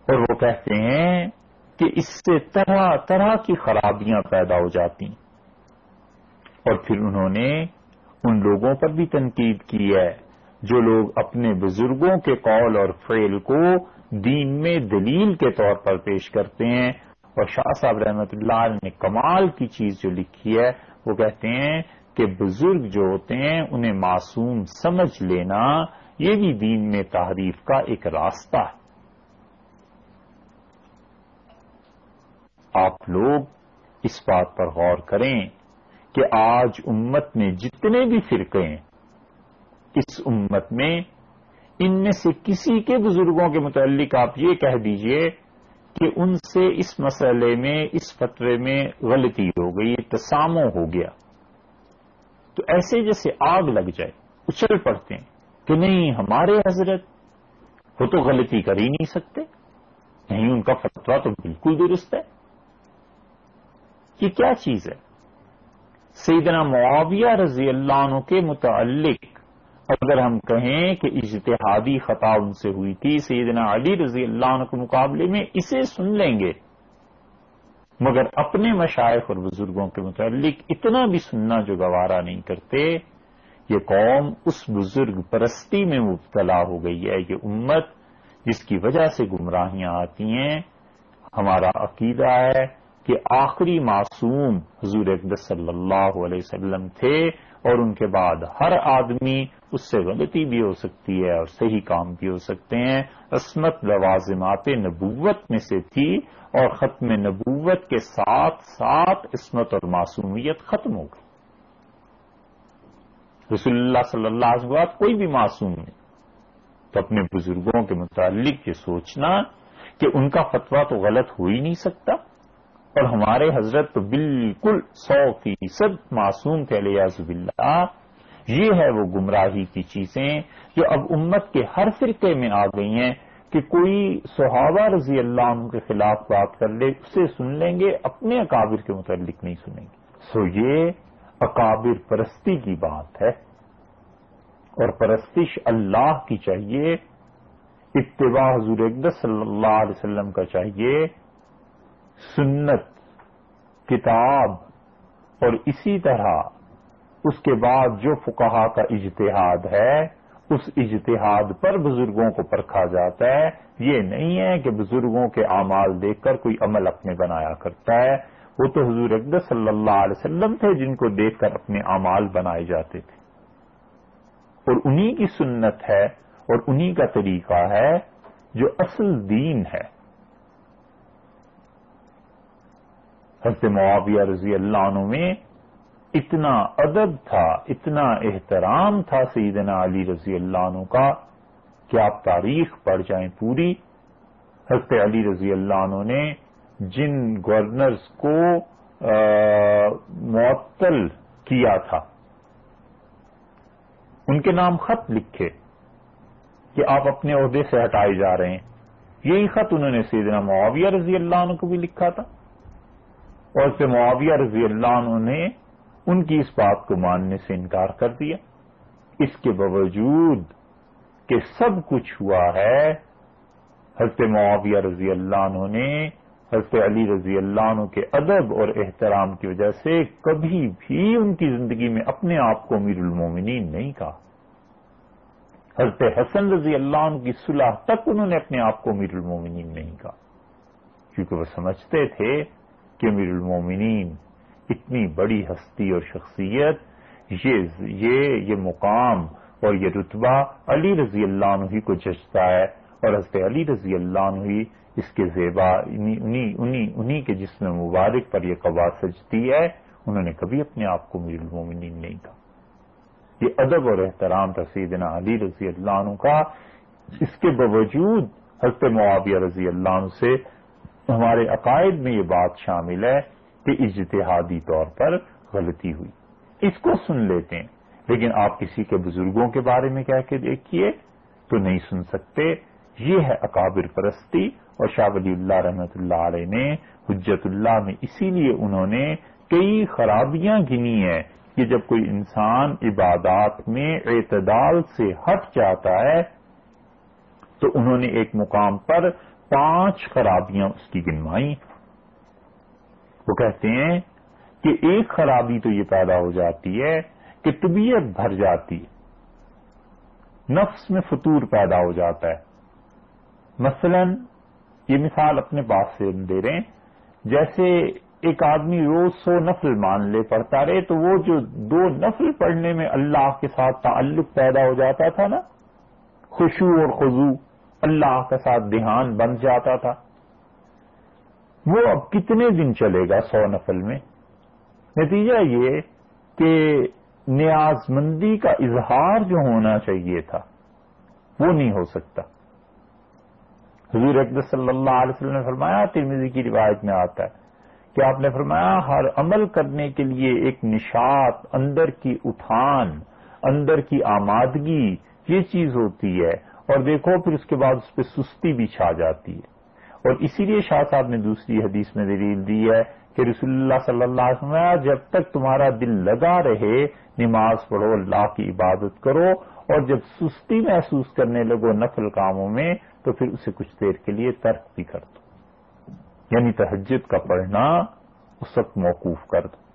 اور وہ کہتے ہیں کہ اس سے طرح طرح کی خرابیاں پیدا ہو جاتی ہیں۔ اور پھر انہوں نے ان لوگوں پر بھی تنقید کی ہے، جو لوگ اپنے بزرگوں کے قول اور فعل کو دین میں دلیل کے طور پر پیش کرتے ہیں۔ اور شاہ صاحب رحمت اللہ نے کمال کی چیز جو لکھی ہے، وہ کہتے ہیں کہ بزرگ جو ہوتے ہیں، انہیں معصوم سمجھ لینا یہ بھی دین میں تحریف کا ایک راستہ ہے۔ آپ لوگ اس بات پر غور کریں کہ آج امت میں جتنے بھی فرقے ہیں، اس امت میں ان میں سے کسی کے بزرگوں کے متعلق آپ یہ کہہ دیجیے کہ ان سے اس مسئلے میں، اس فتوے میں غلطی ہو گئی تسامو ہو گیا۔ تو ایسے جیسے آگ لگ جائے، اچھل پڑتے ہیں کہ نہیں، ہمارے حضرت وہ تو غلطی کر ہی نہیں سکتے۔ نہیں، ان کا فتویٰ تو بالکل درست ہے۔ یہ کیا چیز ہے؟ سیدنا معاویہ رضی اللہ عنہ کے متعلق اگر ہم کہیں کہ اجتہادی خطا ان سے ہوئی تھی، سیدنا علی رضی اللہ عنہ کے مقابلے میں اسے سن لیں گے۔ مگر اپنے مشائق اور بزرگوں کے متعلق اتنا بھی سننا جو گوارا نہیں کرتے، یہ قوم اس بزرگ پرستی میں مبتلا ہو گئی ہے، یہ امت جس کی وجہ سے گمراہیاں آتی ہیں۔ ہمارا عقیدہ ہے کہ آخری معصوم حضور اقدس صلی اللہ علیہ وسلم تھے اور ان کے بعد ہر آدمی اس سے غلطی بھی ہو سکتی ہے اور صحیح کام بھی ہو سکتے ہیں۔ عصمت لوازمات نبوت میں سے تھی اور ختم نبوت کے ساتھ ساتھ عصمت اور معصومیت ختم ہو گئی۔ رسول اللہ صلی اللہ علیہ وسلم کوئی بھی معصوم نہیں۔ تو اپنے بزرگوں کے متعلق یہ سوچنا کہ ان کا فتویٰ تو غلط ہو ہی نہیں سکتا۔ اور ہمارے حضرت تو بالکل سو فیصد معصوم تھے، علیہ اللہ یہ ہے وہ گمراہی کی چیزیں جو اب امت کے ہر فرقے میں آ گئی ہیں کہ کوئی صحابہ رضی اللہ عنہ کے خلاف بات کر لے، اسے سن لیں گے، اپنے اکابر کے متعلق نہیں سنیں گے۔ سو یہ اکابر پرستی کی بات ہے۔ اور پرستش اللہ کی چاہیے، اتباع حضور اقدس صلی اللہ علیہ وسلم کا چاہیے، سنت، کتاب اور اسی طرح اس کے بعد جو فقہا کا اجتہاد ہے، اس اجتہاد پر بزرگوں کو پرکھا جاتا ہے۔ یہ نہیں ہے کہ بزرگوں کے اعمال دیکھ کر کوئی عمل اپنے بنایا کرتا ہے۔ وہ تو حضور اقدس صلی اللہ علیہ وسلم تھے جن کو دیکھ کر اپنے اعمال بنائے جاتے تھے۔ اور انہی کی سنت ہے اور انہی کا طریقہ ہے جو اصل دین ہے۔ حضرت معاویہ رضی اللہ عنہ میں اتنا ادب تھا، اتنا احترام تھا سیدنا علی رضی اللہ عنہ کا کہ آپ تاریخ پڑھ جائیں پوری۔ حضرت علی رضی اللہ عنہ نے جن گورنرز کو معطل کیا تھا، ان کے نام خط لکھے کہ آپ اپنے عہدے سے ہٹائے جا رہے ہیں۔ یہی خط انہوں نے سیدنا معاویہ رضی اللہ عنہ کو بھی لکھا تھا۔ اور سے معاویہ رضی اللہ عنہ نے ان کی اس بات کو ماننے سے انکار کر دیا۔ اس کے باوجود کہ سب کچھ ہوا ہے، حضرت معاویہ رضی اللہ عنہ نے، حضرت علی رضی اللہ عنہ کے ادب اور احترام کی وجہ سے کبھی بھی ان کی زندگی میں اپنے آپ کو امیر المومنین نہیں کہا۔ حضرت حسن رضی اللہ عنہ کی صلح تک انہوں نے اپنے آپ کو امیر المومنین نہیں کہا۔ کیونکہ وہ سمجھتے تھے کہ امیر المومنین اتنی بڑی ہستی اور شخصیت، یہ یہ یہ مقام اور یہ رتبہ علی رضی اللہ عنہ ہی کو جچتا ہے اور حضرت علی رضی اللہ عنہ ہی اس کے زیبا، انہی کے جسم مبارک پر یہ قبا سجتی ہے۔ انہوں نے کبھی اپنے آپ کو امیر المومنین نہیں کہا۔ یہ ادب اور احترام تھا سیدنا علی رضی اللہ عنہ کا۔ اس کے باوجود حضرت معاویہ رضی اللہ عنہ سے ہمارے عقائد میں یہ بات شامل ہے۔ کہ اجتہادی طور پر غلطی ہوئی۔ اس کو سن لیتے ہیں۔ لیکن آپ کسی کے بزرگوں کے بارے میں کہہ کے دیکھیے تو نہیں سن سکتے۔ یہ ہے اکابر پرستی اور شاہ ولی اللہ رحمت اللہ علیہ نے حجت اللہ میں اسی لیے انہوں نے کئی خرابیاں گنی ہیں کہ جب کوئی انسان عبادات میں اعتدال سے ہٹ جاتا ہے تو انہوں نے ایک مقام پر پانچ خرابیاں اس کی گنوائی وہ کہتے ہیں کہ ایک خرابی تو یہ پیدا ہو جاتی ہے کہ طبیعت بھر جاتی ہے۔ نفس میں فطور پیدا ہو جاتا ہے۔ مثلا یہ مثال اپنے پاس سے دے رہے ہیں۔ جیسے ایک آدمی روز سو نفل مان لے پڑتا رہے، تو وہ جو دو نفل پڑھنے میں اللہ کے ساتھ تعلق پیدا ہو جاتا تھا نا خوشو اور خضو اللہ کے ساتھ دھیان بن جاتا تھا۔ وہ اب کتنے دن چلے گا سو نفل میں؟ نتیجہ یہ کہ نیاز مندی کا اظہار جو ہونا چاہیے تھا، وہ نہیں ہو سکتا۔ حضور اقدس صلی اللہ علیہ وسلم نے فرمایا ترمیزی کی روایت میں آتا ہے کہ آپ نے فرمایا، ہر عمل کرنے کے لیے ایک نشاط، اندر کی اٹھان، اندر کی آمادگی، یہ چیز ہوتی ہے۔ اور دیکھو، پھر اس کے بعد اس پہ سستی بھی چھا جاتی ہے۔ اور اسی لیے شاہ صاحب نے دوسری حدیث میں دلیل دی ہے کہ رسول اللہ صلی اللہ علیہ وسلم جب تک تمہارا دل لگا رہے، نماز پڑھو، اللہ کی عبادت کرو، اور جب سستی محسوس کرنے لگو نفل کاموں میں، تو پھر اسے کچھ دیر کے لیے ترک بھی کر دو۔ یعنی تہجد کا پڑھنا اس وقت موقوف کر دو۔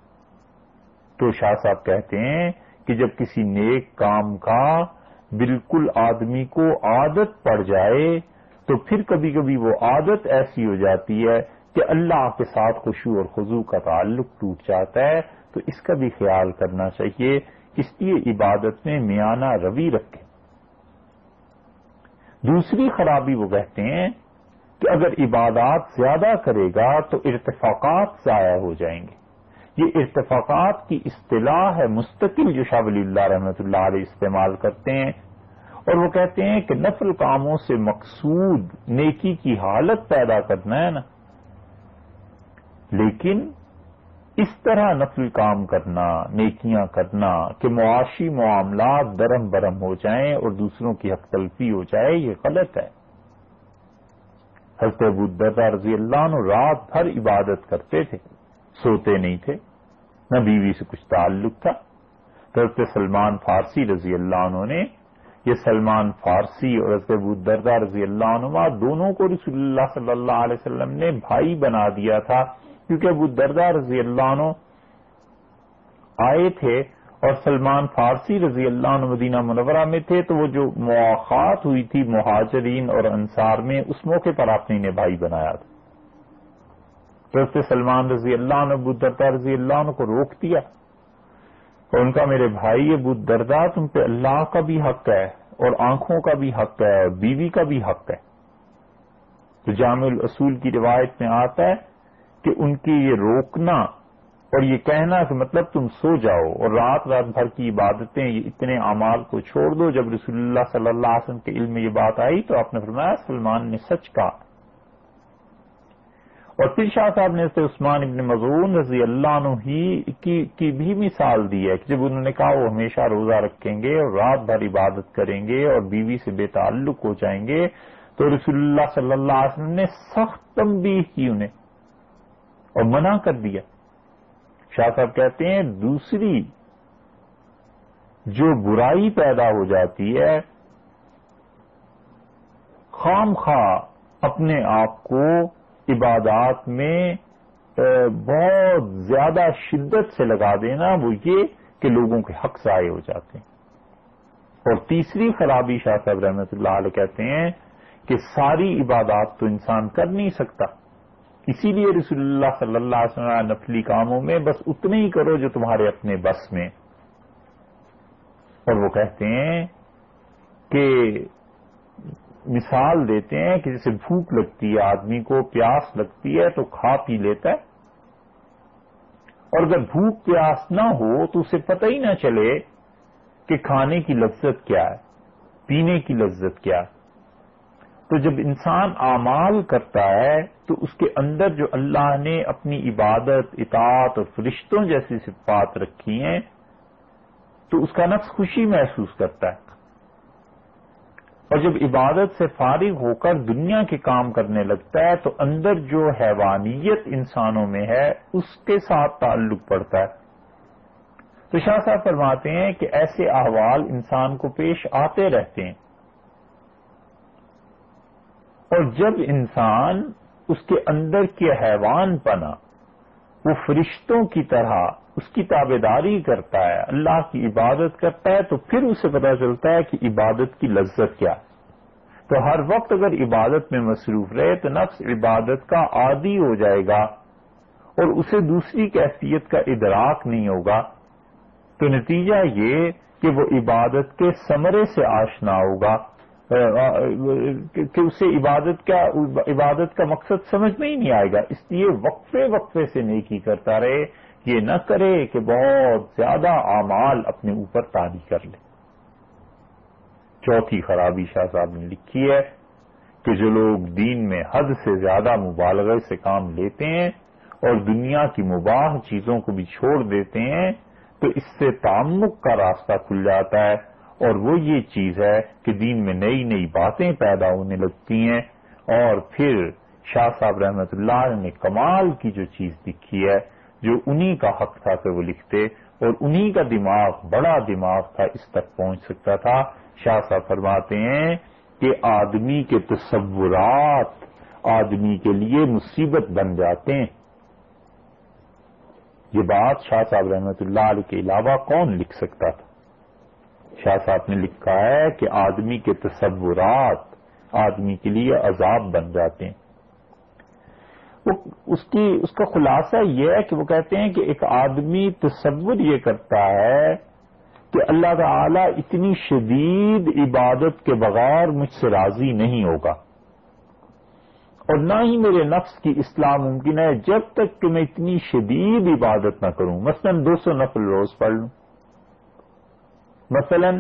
تو شاہ صاحب کہتے ہیں کہ جب کسی نیک کام کا بالکل آدمی کو عادت پڑ جائے تو پھر کبھی کبھی وہ عادت ایسی ہو جاتی ہے کہ اللہ کے ساتھ خوشو اور خضو کا تعلق ٹوٹ جاتا ہے۔ تو اس کا بھی خیال کرنا چاہیے اس لیے عبادت میں میانہ روی رکھیں۔ دوسری خرابی وہ کہتے ہیں کہ اگر عبادات زیادہ کرے گا تو ارتفاقات ضائع ہو جائیں گے۔ یہ ارتفاقات کی اصطلاح ہے مستقل، جو شاہ ولی اللہ رحمۃ اللہ علیہ استعمال کرتے ہیں۔ اور وہ کہتے ہیں کہ نفل کاموں سے مقصود نیکی کی حالت پیدا کرنا ہے نا۔ لیکن اس طرح نفل کام کرنا، نیکیاں کرنا کہ معاشی معاملات درم برم ہو جائیں اور دوسروں کی حق تلفی ہو جائے، یہ غلط ہے۔ حضرت ابودہ رضی اللہ عنہ رات بھر عبادت کرتے تھے، سوتے نہیں تھے، نہ بیوی سے کچھ تعلق تھا۔ حضرت سلمان فارسی رضی اللہ عنہ نے یہ سلمان فارسی اور حضرت ابودردہ رضی اللہ عنہ دونوں کو رسول اللہ صلی اللہ علیہ وسلم نے بھائی بنا دیا تھا، کیونکہ ابو دردہ رضی اللہ عنہ آئے تھے اور سلمان فارسی رضی اللہ عنہ مدینہ منورہ میں تھے، تو وہ جو مواقع ہوئی تھی مہاجرین اور انصار میں، اس موقع پر آپ نے انہیں بھائی بنایا تھا۔ تو اس سلمان رضی اللہ عنہ، ابو دردہ رضی اللہ عنہ کو روک دیا۔ اور ان کا میرے بھائی، یہ ابو دردہ، تم پہ اللہ کا بھی حق ہے اور آنکھوں کا بھی حق ہے اور بیوی کا بھی حق ہے۔ تو جامع الاصول کی روایت میں آتا ہے کہ ان کی یہ روکنا اور یہ کہنا کہ مطلب تم سو جاؤ اور رات رات بھر کی عبادتیں، یہ اتنے اعمال کو چھوڑ دو۔ جب رسول اللہ صلی اللہ علیہ وسلم کے علم میں یہ بات آئی تو آپ نے فرمایا، سلمان نے سچ کہا۔ اور پھر شاہ صاحب نے عثمان ابن مضون رضی اللہ عنہ ہی کی کی بھی مثال دی ہے کہ جب انہوں نے کہا وہ ہمیشہ روزہ رکھیں گے اور رات بھر عبادت کریں گے اور بیوی سے بے تعلق ہو جائیں گے، تو رسول اللہ صلی اللہ علیہ وسلم نے سخت تنبیہ کی انہیں اور منع کر دیا۔ شاہ صاحب کہتے ہیں دوسری جو برائی پیدا ہو جاتی ہے، خام خواہ اپنے آپ کو عبادات میں بہت زیادہ شدت سے لگا دینا وہ یہ کہ لوگوں کے حق ضائع ہو جاتے ہیں۔ اور تیسری خرابی شاہ صاحب رحمت اللہ علیہ کہتے ہیں کہ ساری عبادات تو انسان کر نہیں سکتا۔ اسی لیے رسول اللہ صلی اللہ علیہ وسلم نفلی کاموں میں بس اتنے ہی کرو جو تمہارے اپنے بس میں۔ اور وہ کہتے ہیں کہ مثال دیتے ہیں کہ جیسے بھوک لگتی ہے، آدمی کو پیاس لگتی ہے تو کھا پی لیتا ہے۔ اور اگر بھوک پیاس نہ ہو تو اسے پتہ ہی نہ چلے کہ کھانے کی لذت کیا ہے، پینے کی لذت کیا ہے۔ تو جب انسان اعمال کرتا ہے تو اس کے اندر جو اللہ نے اپنی عبادت، اطاعت اور فرشتوں جیسی صفات رکھی ہیں تو اس کا نفس خوشی محسوس کرتا ہے۔ اور جب عبادت سے فارغ ہو کر دنیا کے کام کرنے لگتا ہے تو اندر جو حیوانیت انسانوں میں ہے، اس کے ساتھ تعلق پڑتا ہے۔ تو شاہ صاحب فرماتے ہیں کہ ایسے احوال انسان کو پیش آتے رہتے ہیں۔ اور جب انسان اس کے اندر کے حیوان پنا وہ فرشتوں کی طرح اس کی تابے داری کرتا ہے، اللہ کی عبادت کرتا ہے، تو پھر اسے پتا چلتا ہے کہ عبادت کی لذت کیا۔ ہے تو ہر وقت اگر عبادت میں مصروف رہے، تو نفس عبادت کا عادی ہو جائے گا اور اسے دوسری کیفیت کا ادراک نہیں ہوگا۔ تو نتیجہ یہ کہ وہ عبادت کے سمرے سے آشنا ہوگا۔ کہ اسے عبادت کا عبادت کا مقصد سمجھ میں ہی نہیں آئے گا۔ اس لیے وقفے وقفے سے نیکی کرتا رہے۔ یہ نہ کرے کہ بہت زیادہ اعمال اپنے اوپر تاری کر لے۔ چوتھی خرابی شاہ صاحب نے لکھی ہے کہ جو لوگ دین میں حد سے زیادہ مبالغے سے کام لیتے ہیں اور دنیا کی مباح چیزوں کو بھی چھوڑ دیتے ہیں، تو اس سے تعمک کا راستہ کھل جاتا ہے۔ اور وہ یہ چیز ہے کہ دین میں نئی نئی باتیں پیدا ہونے لگتی ہیں۔ اور پھر شاہ صاحب رحمت اللہ نے کمال کی جو چیز لکھی ہے جو انہی کا حق تھا کہ وہ لکھتے اور انہی کا دماغ بڑا دماغ تھا اس تک پہنچ سکتا تھا۔ شاہ صاحب فرماتے ہیں کہ آدمی کے تصورات آدمی کے لیے مصیبت بن جاتے ہیں۔ یہ بات شاہ صاحب رحمت اللہ علیہ کے علاوہ کون لکھ سکتا تھا؟ شاہ صاحب نے لکھا ہے کہ آدمی کے تصورات آدمی کے لیے عذاب بن جاتے ہیں۔ اس کی اس کا خلاصہ یہ ہے کہ وہ کہتے ہیں کہ ایک آدمی تصور یہ کرتا ہے کہ اللہ تعالی اتنی شدید عبادت کے بغیر مجھ سے راضی نہیں ہوگا اور نہ ہی میرے نفس کی اصلاح ممکن ہے جب تک کہ میں اتنی شدید عبادت نہ کروں۔ مثلا دو سو نفل روز پڑھ لوں۔ مثلا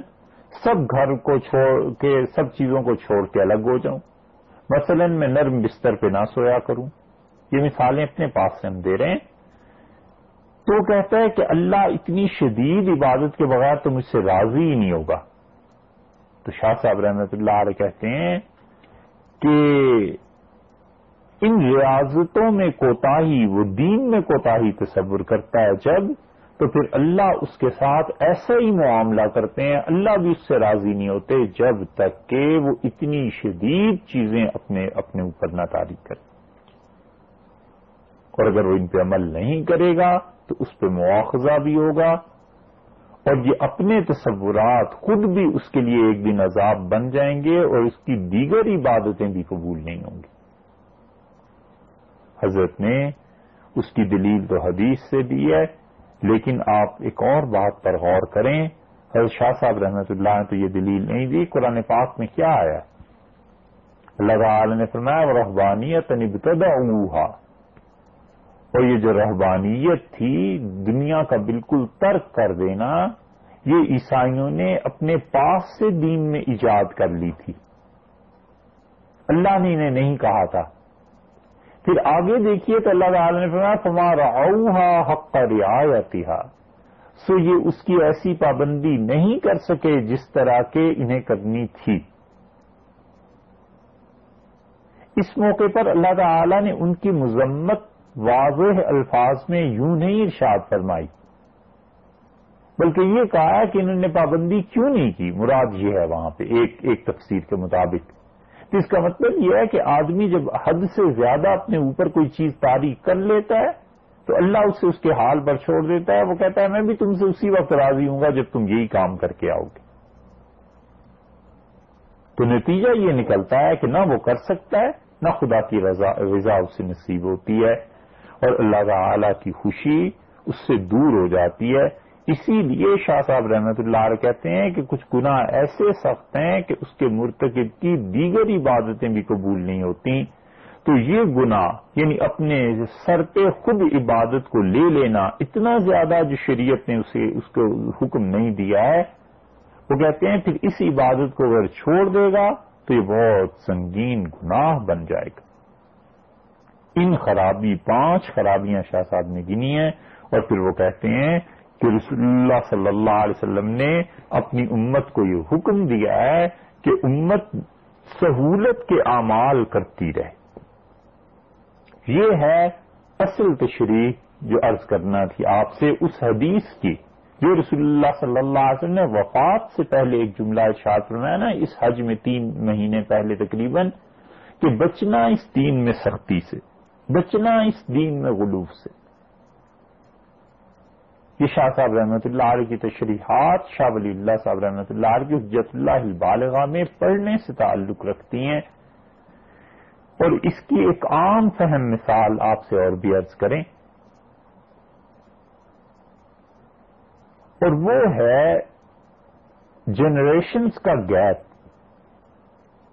سب گھر کو چھوڑ کے، سب چیزوں کو چھوڑ کے الگ ہو جاؤں۔ مثلا میں نرم بستر پہ نہ سویا کروں۔ یہ مثالیں اپنے پاس سے ہم دے رہے ہیں۔ تو کہتا ہے کہ اللہ اتنی شدید عبادت کے بغیر تو مجھ سے راضی ہی نہیں ہوگا۔ تو شاہ صاحب رحمت اللہ علیہ کہتے ہیں کہ ان ریاضتوں میں کوتاہی، وہ دین میں کوتاہی تصور کرتا ہے جب تو پھر اللہ اس کے ساتھ ایسا ہی معاملہ کرتے ہیں۔ اللہ بھی اس سے راضی نہیں ہوتے جب تک کہ وہ اتنی شدید چیزیں اپنے اپنے اوپر نہ تاریخ کرتے۔ اور اگر وہ ان پہ عمل نہیں کرے گا تو اس پہ مواخذہ بھی ہوگا اور یہ اپنے تصورات خود بھی اس کے لیے ایک دن عذاب بن جائیں گے اور اس کی دیگر عبادتیں بھی قبول نہیں ہوں گی۔ حضرت نے اس کی دلیل تو حدیث سے دی ہے، لیکن آپ ایک اور بات پر غور کریں۔ حضرت شاہ صاحب رحمت اللہ نے تو یہ دلیل نہیں دی، قرآن پاک میں کیا آیا؟ اللہ تعالی نے فرمایا رحبانیت نبتدا اور یہ جو رہبانیت تھی، دنیا کا بالکل ترک کر دینا، یہ عیسائیوں نے اپنے پاس سے دین میں ایجاد کر لی تھی۔ اللہ نے انہیں نہیں کہا تھا۔ پھر آگے دیکھیے تو اللہ تعالی نے فرمایا تمہارا اوہا حق کا رعایتی سو یہ اس کی ایسی پابندی نہیں کر سکے جس طرح کے انہیں کرنی تھی۔ اس موقع پر اللہ تعالی نے ان کی مذمت واضح الفاظ میں یوں نہیں ارشاد فرمائی۔ بلکہ یہ کہا کہ انہوں نے پابندی کیوں نہیں کی؟ مراد یہ ہے وہاں پہ ایک ایک تفسیر کے مطابق۔ تو اس کا مطلب یہ ہے کہ آدمی جب حد سے زیادہ اپنے اوپر کوئی چیز تاریخ کر لیتا ہے، تو اللہ اسے اس کے حال پر چھوڑ دیتا ہے۔ وہ کہتا ہے، میں بھی تم سے اسی وقت راضی ہوں گا جب تم یہی کام کر کے آؤ گے۔ تو نتیجہ یہ نکلتا ہے کہ نہ وہ کر سکتا ہے، نہ خدا کی رضا رضا اسے نصیب ہوتی ہے۔ اور اللہ تعالی کی خوشی اس سے دور ہو جاتی ہے۔ اسی لیے شاہ صاحب رحمت اللہ علیہ کہتے ہیں کہ کچھ گناہ ایسے سخت ہیں کہ اس کے مرتکب کی دیگر عبادتیں بھی قبول نہیں ہوتی۔ تو یہ گناہ یعنی اپنے سر پہ خود عبادت کو لے لینا، اتنا زیادہ جو شریعت نے اسے، اس کو حکم نہیں دیا ہے۔ وہ کہتے ہیں پھر اس عبادت کو اگر چھوڑ دے گا تو یہ بہت سنگین گناہ بن جائے گا۔ ان خرابی، پانچ خرابیاں شاہ صاحب نے گنی ہیں اور پھر وہ کہتے ہیں کہ رسول اللہ صلی اللہ علیہ وسلم نے اپنی امت کو یہ حکم دیا ہے کہ امت سہولت کے اعمال کرتی رہے۔ یہ ہے اصل تشریح جو عرض کرنا تھی آپ سے اس حدیث کی۔ جو رسول اللہ صلی اللہ علیہ وسلم نے وفات سے پہلے ایک جملہ ارشاد فرمایا نا، اس حج میں تین مہینے پہلے تقریباً، کہ بچنا اس دین میں سختی سے۔ بچنا اس دین میں غلوف سے۔ یہ شاہ صاحب رحمۃ اللہ علیہ کی تشریحات، شاہ ولی اللہ صاحب رحمۃ اللہ علیہ کی حجت اللہ البالغ میں پڑھنے سے تعلق رکھتی ہیں۔ اور اس کی ایک عام فہم مثال آپ سے اور بھی عرض کریں۔ اور وہ ہے جنریشنز کا گیپ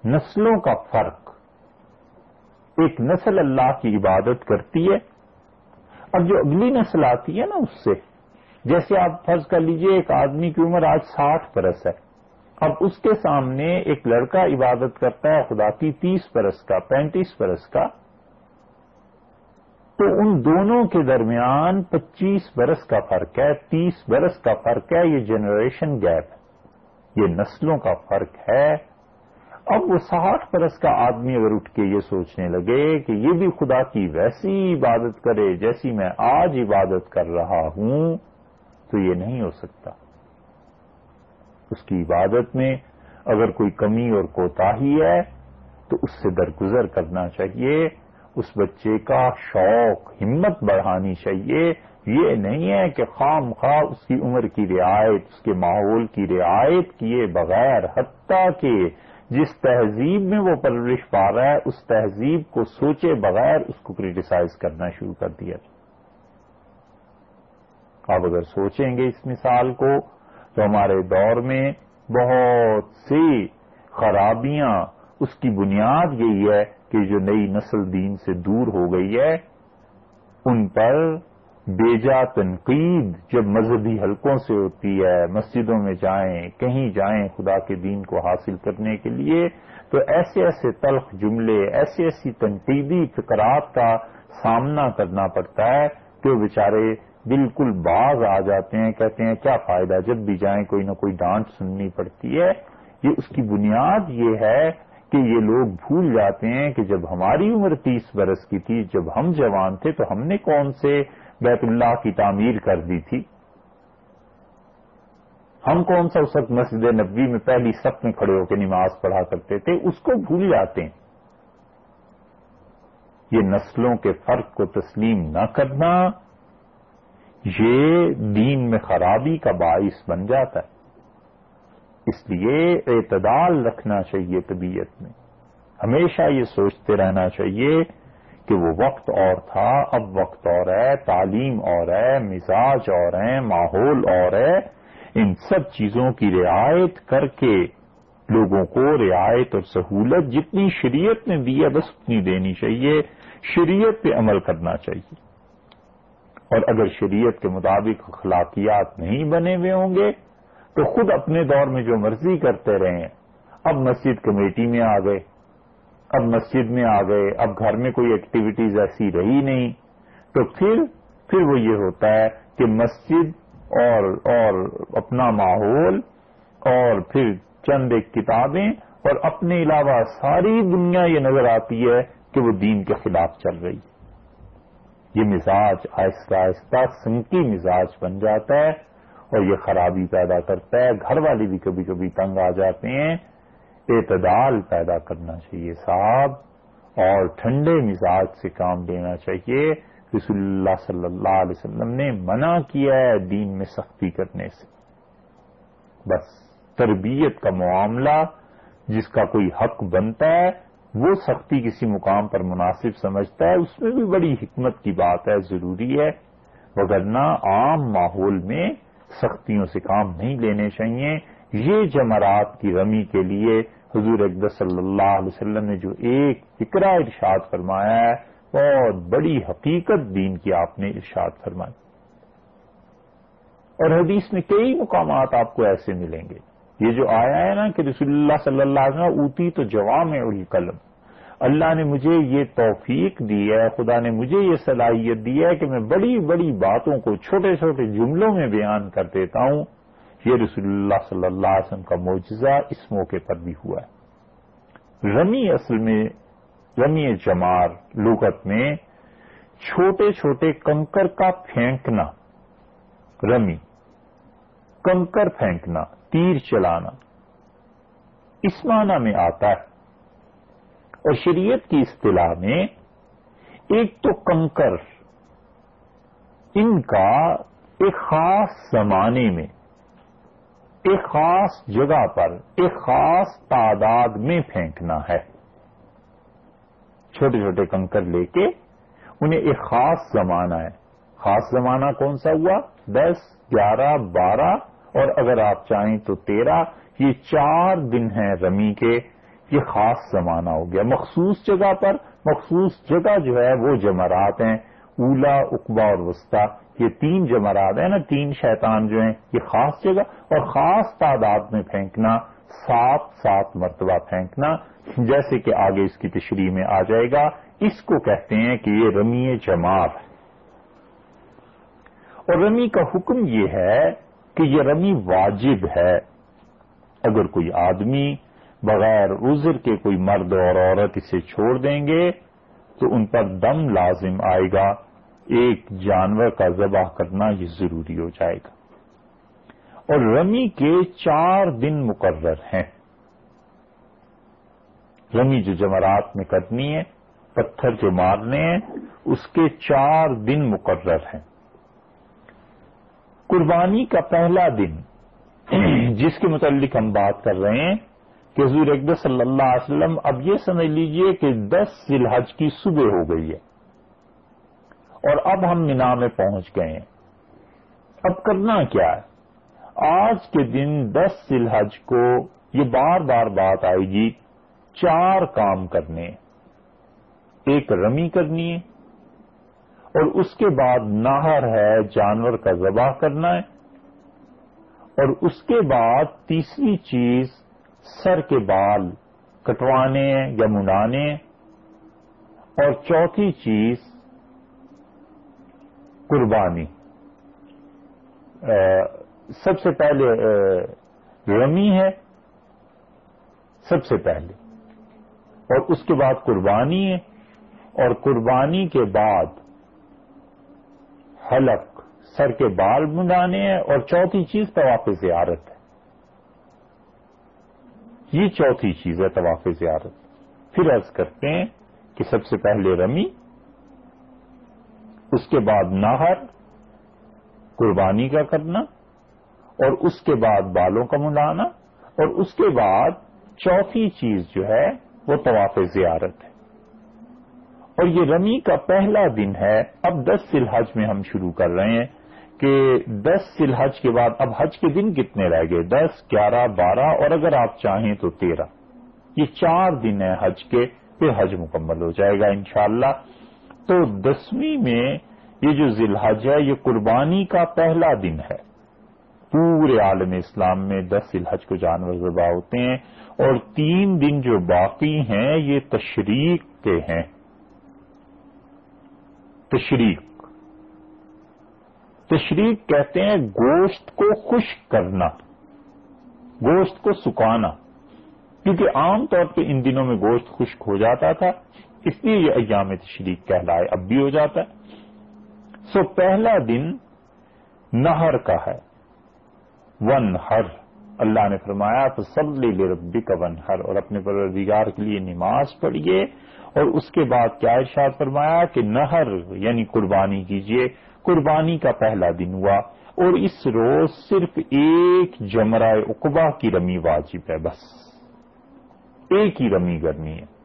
نسلوں کا فرق۔ ایک نسل اللہ کی عبادت کرتی ہے اب جو اگلی نسل آتی ہے نا اس سے، جیسے آپ فرض کر لیجیے ایک آدمی کی عمر آج ساٹھ برس ہے، اب اس کے سامنے ایک لڑکا عبادت کرتا ہے، خدا کی تیس برس کا، پینتیس برس کا، تو ان دونوں کے درمیان پچیس برس کا فرق ہے، تیس برس کا فرق ہے، یہ جنریشن گیپ ہے، یہ نسلوں کا فرق ہے۔ اب وہ ساٹھ برس کا آدمی اگر اٹھ کے یہ سوچنے لگے کہ یہ بھی خدا کی ویسی عبادت کرے جیسی میں آج عبادت کر رہا ہوں، تو یہ نہیں ہو سکتا۔ اس کی عبادت میں اگر کوئی کمی اور کوتاہی ہے، تو اس سے درگزر کرنا چاہیے۔ اس بچے کا شوق، ہمت بڑھانی چاہیے۔ یہ نہیں ہے کہ خام خواہ اس کی عمر کی رعایت، اس کے ماحول کی رعایت کیے بغیر، حتیٰ کہ جس تہذیب میں وہ پرورش پا رہا ہے، اس تہذیب کو سوچے بغیر اس کو کریٹیسائز کرنا شروع کر دیا۔ آپ اگر سوچیں گے اس مثال کو، تو ہمارے دور میں بہت سی خرابیاں، اس کی بنیاد یہی ہے کہ جو نئی نسل دین سے دور ہو گئی ہے، ان پر بیجا تنقید جب مذہبی حلقوں سے ہوتی ہے، مسجدوں میں جائیں، کہیں جائیں خدا کے دین کو حاصل کرنے کے لیے، تو ایسے ایسے تلخ جملے ایسی ایسی تنقیدی فکرات کا سامنا کرنا پڑتا ہے کہ وہ بیچارے بالکل باز آ جاتے ہیں، کہتے ہیں، کیا فائدہ، جب بھی جائیں کوئی نہ کوئی ڈانٹ سننی پڑتی ہے؟ یہ اس کی بنیاد یہ ہے کہ یہ لوگ بھول جاتے ہیں کہ جب ہماری عمر تیس برس کی تھی، جب ہم جوان تھے، تو ہم نے کون سے بیت اللہ کی تعمیر کر دی تھی۔ ہم کون سا اس وقت مسجد نبوی میں پہلی سخت میں کھڑے ہو کے نماز پڑھا کرتے تھے، اس کو بھول جاتے ہیں۔ یہ نسلوں کے فرق کو تسلیم نہ کرنا، یہ دین میں خرابی کا باعث بن جاتا ہے۔ اس لیے اعتدال رکھنا چاہیے طبیعت میں۔ ہمیشہ یہ سوچتے رہنا چاہیے کہ وہ وقت اور تھا، اب وقت اور ہے، تعلیم اور ہے، مزاج اور ہے، ماحول اور ہے۔ ان سب چیزوں کی رعایت کر کے لوگوں کو رعایت اور سہولت جتنی شریعت نے دی ہے، بس اتنی دینی چاہیے۔ شریعت پہ عمل کرنا چاہیے۔ اور اگر شریعت کے مطابق اخلاقیات نہیں بنے ہوئے ہوں گے، تو خود اپنے دور میں جو مرضی کرتے رہے ہیں۔ اب مسجد کمیٹی میں آ گئے۔ اب مسجد میں آ گئے، اب گھر میں کوئی ایکٹیویٹیز ایسی رہی نہیں۔ تو پھر پھر وہ یہ ہوتا ہے کہ مسجد اور اور اپنا ماحول اور پھر چند ایک کتابیں اور اپنے علاوہ ساری دنیا یہ نظر آتی ہے کہ وہ دین کے خلاف چل رہی ہے۔ یہ مزاج آہستہ آہستہ سنکی مزاج بن جاتا ہے اور یہ خرابی پیدا کرتا ہے۔ گھر والے بھی کبھی کبھی تنگ آ جاتے ہیں۔ اعتدال پیدا کرنا چاہیے صاحب اور ٹھنڈے مزاج سے کام لینا چاہیے۔ رسول اللہ صلی اللہ علیہ وسلم نے منع کیا ہے دین میں سختی کرنے سے۔ بس تربیت کا معاملہ جس کا کوئی حق بنتا ہے، وہ سختی کسی مقام پر مناسب سمجھتا ہے، اس میں بھی بڑی حکمت کی بات ہے، ضروری ہے۔ وگرنہ عام ماحول میں سختیوں سے کام نہیں لینے چاہیے۔ یہ جمرات کی رمی کے لیے حضور اقدس صلی اللہ علیہ وسلم نے جو ایک فکرہ ارشاد فرمایا ہے، بہت بڑی حقیقت دین کی آپ نے ارشاد فرمائی۔ اور حدیث میں کئی مقامات آپ کو ایسے ملیں گے۔ یہ جو آیا ہے نا کہ رسول اللہ صلی اللہ علیہ وسلم، اوتی تو جوام قلم اللہ نے مجھے یہ توفیق دی ہے، خدا نے مجھے یہ صلاحیت دی ہے کہ میں بڑی بڑی باتوں کو چھوٹے چھوٹے جملوں میں بیان کر دیتا ہوں۔ یہ رسول اللہ صلی اللہ علیہ وسلم کا معجزہ اس موقع پر بھی ہوا ہے۔ رمی اصل میں، رمی جمار لغت میں چھوٹے چھوٹے کنکر کا پھینکنا، رمی، کنکر پھینکنا، تیر چلانا، اس معنی میں آتا ہے۔ اور شریعت کی اصطلاح میں ایک تو کنکر، ان کا ایک خاص زمانے میں ایک خاص جگہ پر، ایک خاص تعداد میں پھینکنا ہے۔ چھوٹے چھوٹے کنکر لے کے انہیں ایک خاص زمانہ ہے۔ خاص زمانہ کون سا ہوا؟ دس، گیارہ، بارہ، اور اگر آپ چاہیں تو تیرہ۔ یہ چار دن ہیں رمی کے۔ یہ خاص زمانہ ہو گیا۔ مخصوص جگہ پر، مخصوص جگہ جو ہے وہ جمرات ہیں۔ اولا، اقبا اور وسطی۔ یہ تین جمرات ہیں نا، تین شیطان جو ہیں، یہ خاص جگہ اور خاص تعداد میں پھینکنا، سات سات مرتبہ پھینکنا، جیسے کہ آگے اس کی تشریح میں آ جائے گا۔ اس کو کہتے ہیں کہ یہ رمی جماعت اور رمی کا حکم یہ ہے کہ یہ رمی واجب ہے۔ اگر کوئی آدمی بغیر عذر کے کوئی مرد اور عورت اسے چھوڑ دیں گے، تو ان پر دم لازم آئے گا۔ ایک جانور کا ذبح کرنا یہ ضروری ہو جائے گا۔ اور رمی کے چار دن مقرر ہیں۔ رمی جو جمرات میں کرنی ہے، پتھر جو مارنے ہیں، اس کے چار دن مقرر ہیں۔ قربانی کا پہلا دن، جس کے متعلق ہم بات کر رہے ہیں کہ حضور اقبال صلی اللہ علیہ وسلم، اب یہ سمجھ لیجیے کہ دس ذی الحج کی صبح ہو گئی ہے۔ اور اب ہم مینا میں پہنچ گئے ہیں۔ اب کرنا کیا ہے؟ آج کے دن دس ذی الحج کو یہ بار بار بات آئے گی جی، چار کام کرنے۔ ایک رمی کرنی ہے اور اس کے بعد نہر ہے، جانور کا ذبح کرنا ہے۔ اور اس کے بعد تیسری چیز سر کے بال کٹوانے یا منانے اور چوتھی چیز قربانی۔ سب سے پہلے رمی ہے۔ سب سے پہلے۔ اور اس کے بعد قربانی ہے۔ اور قربانی کے بعد حلق، سر کے بال منڈانے ہیں۔ اور چوتھی چیز طواف زیارت ہے۔ یہ چوتھی چیز ہے طواف زیارت۔ پھر عرض کرتے ہیں کہ سب سے پہلے رمی اس کے بعد نہر، قربانی کا کرنا، اور اس کے بعد بالوں کا منڈانا اور اس کے بعد چوتھی چیز جو ہے وہ طواف زیارت ہے۔ اور یہ رمی کا پہلا دن ہے۔ اب دس سلحج میں ہم شروع کر رہے ہیں کہ دس سلحج کے بعد اب حج کے دن کتنے رہ گئے؟ دس، گیارہ، بارہ، اور اگر آپ چاہیں تو تیرہ۔ یہ چار دن ہیں حج کے، پھر حج مکمل ہو جائے گا انشاءاللہ۔ تو دسویں میں یہ جو ذی الحج ہے، یہ قربانی کا پہلا دن ہے۔ پورے عالم اسلام میں دس الحج کو جانور ذبح ہوتے ہیں اور تین دن جو باقی ہیں، یہ تشریق کے ہیں۔ تشریق۔ تشریق کہتے ہیں گوشت کو خشک کرنا، گوشت کو سکانا۔ کیونکہ عام طور پہ ان دنوں میں گوشت خشک ہو جاتا تھا۔ اس لیے یہ ایام تشریق کہلائے، اب بھی ہو جاتا ہے۔ سو پہلا دن نہر کا ہے۔ ون ہر اللہ نے فرمایا تو سب لے ربی کا ون ہر اور اپنے پروردگار کے لیے نماز پڑھیے۔ اور اس کے بعد کیا ارشاد فرمایا کہ نہر یعنی قربانی کیجیے۔ قربانی کا پہلا دن ہوا۔ اور اس روز صرف ایک جمرہ اقبا کی رمی واجب ہے، بس۔ ایک ہی رمی کرنی ہے۔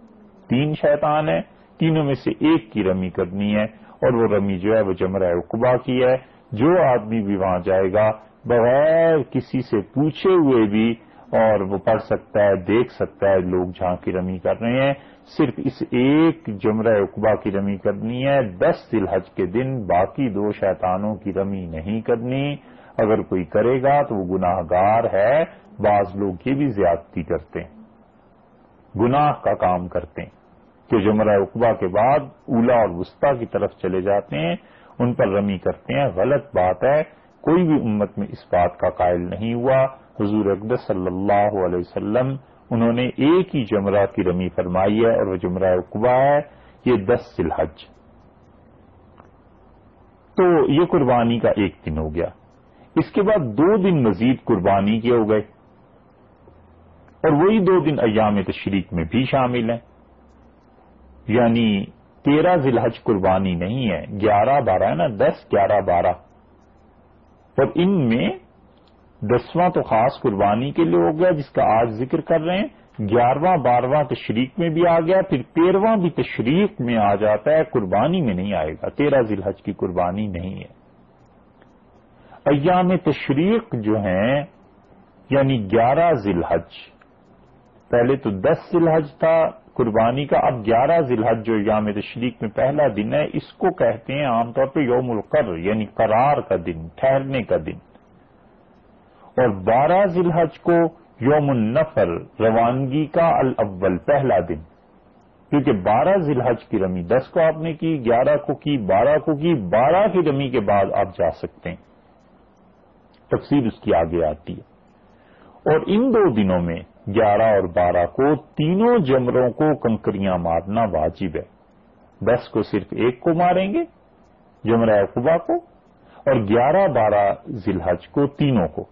تین شیطان ہیں، تینوں میں سے ایک کی رمی کرنی ہے اور وہ رمی جو ہے وہ جمرہ اقبا کی ہے۔ جو آدمی بھی وہاں جائے گا، بغیر کسی سے پوچھے ہوئے بھی، اور وہ پڑھ سکتا ہے، دیکھ سکتا ہے لوگ جہاں کی رمی کر رہے ہیں، صرف اس ایک جمرہ اقبا کی رمی کرنی ہے۔ دس الحج کے دن باقی دو شیطانوں کی رمی نہیں کرنی۔ اگر کوئی کرے گا تو وہ گناہ گار ہے۔ بعض لوگ یہ بھی زیادتی کرتے ہیں۔ گناہ کا کام کرتے ہیں۔ کہ جمرہ اقبا کے بعد اولا اور وسطی کی طرف چلے جاتے ہیں، ان پر رمی کرتے ہیں، غلط بات ہے، کوئی بھی امت میں اس بات کا قائل نہیں ہوا۔ حضور اقدس صلی اللہ علیہ وسلم، انہوں نے ایک ہی جمرہ کی رمی فرمائی ہے اور وہ جمرہ اقبا ہے، یہ دس الحج۔ تو یہ قربانی کا ایک دن ہو گیا۔ اس کے بعد دو دن مزید قربانی کے ہو گئے۔ اور وہی دو دن ایام تشریق میں بھی شامل ہیں۔ یعنی تیرہ ذلحج قربانی نہیں ہے، گیارہ بارہ ہے نا، دس، گیارہ بارہ۔ اور ان میں دسواں تو خاص قربانی کے لیے ہو گیا، جس کا آج ذکر کر رہے ہیں۔ گیارہواں، بارہواں تشریق میں بھی آ گیا، پھر تیرواں بھی تشریق میں آ جاتا ہے، قربانی میں نہیں آئے گا۔ تیرہ ذلحج کی قربانی نہیں ہے۔ ایام تشریق جو ہیں یعنی گیارہ ذلحج پہلے تو دس ذلحج تھا قربانی کا اب گیارہ ذلحج جو یام تشریق میں پہلا دن ہے، اس کو کہتے ہیں عام طور پہ یوم القر یعنی قرار کا دن، ٹھہرنے کا دن۔ اور بارہ ذلحج کو یوم النفر روانگی کا الاول، پہلا دن۔ کیونکہ بارہ ذلحج کی رمی دس کو آپ نے کی، گیارہ کو کی، بارہ کو کی، بارہ کی رمی کے بعد آپ جا سکتے ہیں۔ تفصیل اس کی آگے آتی ہے۔ اور ان دو دنوں میں گیارہ اور بارہ کو تینوں جمروں کو کنکریاں مارنا واجب ہے۔ دس کو صرف ایک کو ماریں گے، جمرہ قبا کو، اور گیارہ بارہ ذلحج کو تینوں کو۔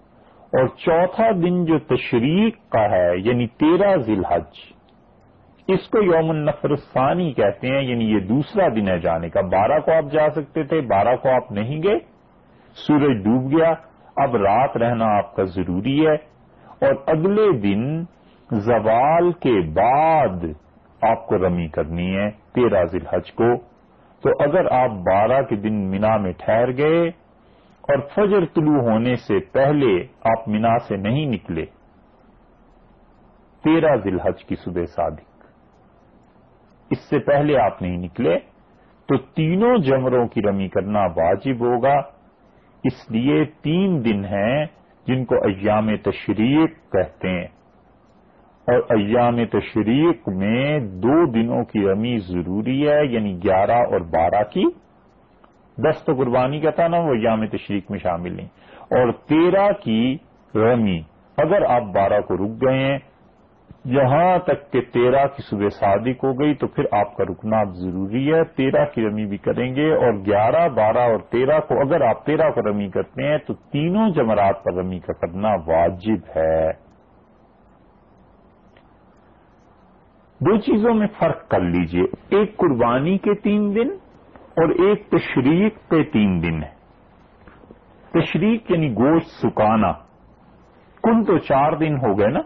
اور چوتھا دن جو تشریق کا ہے یعنی تیرہ ذلحج اس کو یوم النفر ثانی کہتے ہیں یعنی یہ دوسرا دن ہے جانے کا۔ بارہ کو آپ جا سکتے تھے، بارہ کو آپ نہیں گئے، سورج ڈوب گیا۔ اب رات رہنا آپ کا ضروری ہے۔ اور اگلے دن زوال کے بعد آپ کو رمی کرنی ہے تیرہ ذلحج کو۔ تو اگر آپ بارہ کے دن مینا میں ٹھہر گئے اور فجر طلوع ہونے سے پہلے آپ مینا سے نہیں نکلے، تیرہ ذلحج کی صبح صادق۔ اس سے پہلے آپ نہیں نکلے، تو تینوں جمروں کی رمی کرنا واجب ہوگا۔ اس لیے تین دن ہیں جن کو ایام تشریق کہتے ہیں۔ اور ایام تشریق میں دو دنوں کی رمی ضروری ہے یعنی گیارہ اور بارہ کی۔ دس تو قربانی کا تھا نا، وہ ایام تشریق میں شامل نہیں۔ اور تیرہ کی رمی، اگر آپ بارہ کو رک گئے ہیں یہاں تک کہ تیرہ کی صبح صادق ہو گئی تو پھر آپ کا رکنا ضروری ہے۔ تیرہ کی رمی بھی کریں گے اور گیارہ، بارہ اور تیرہ کو اگر آپ تیرہ کو رمی کرتے ہیں تو تینوں جمرات پر رمی کا کرنا واجب ہے۔ دو چیزوں میں فرق کر لیجیے۔ ایک قربانی کے تین دن اور ایک تشریق پہ تین دن ہے تشریق یعنی گوشت سکانا۔ کل تو چار دن ہو گئے نا۔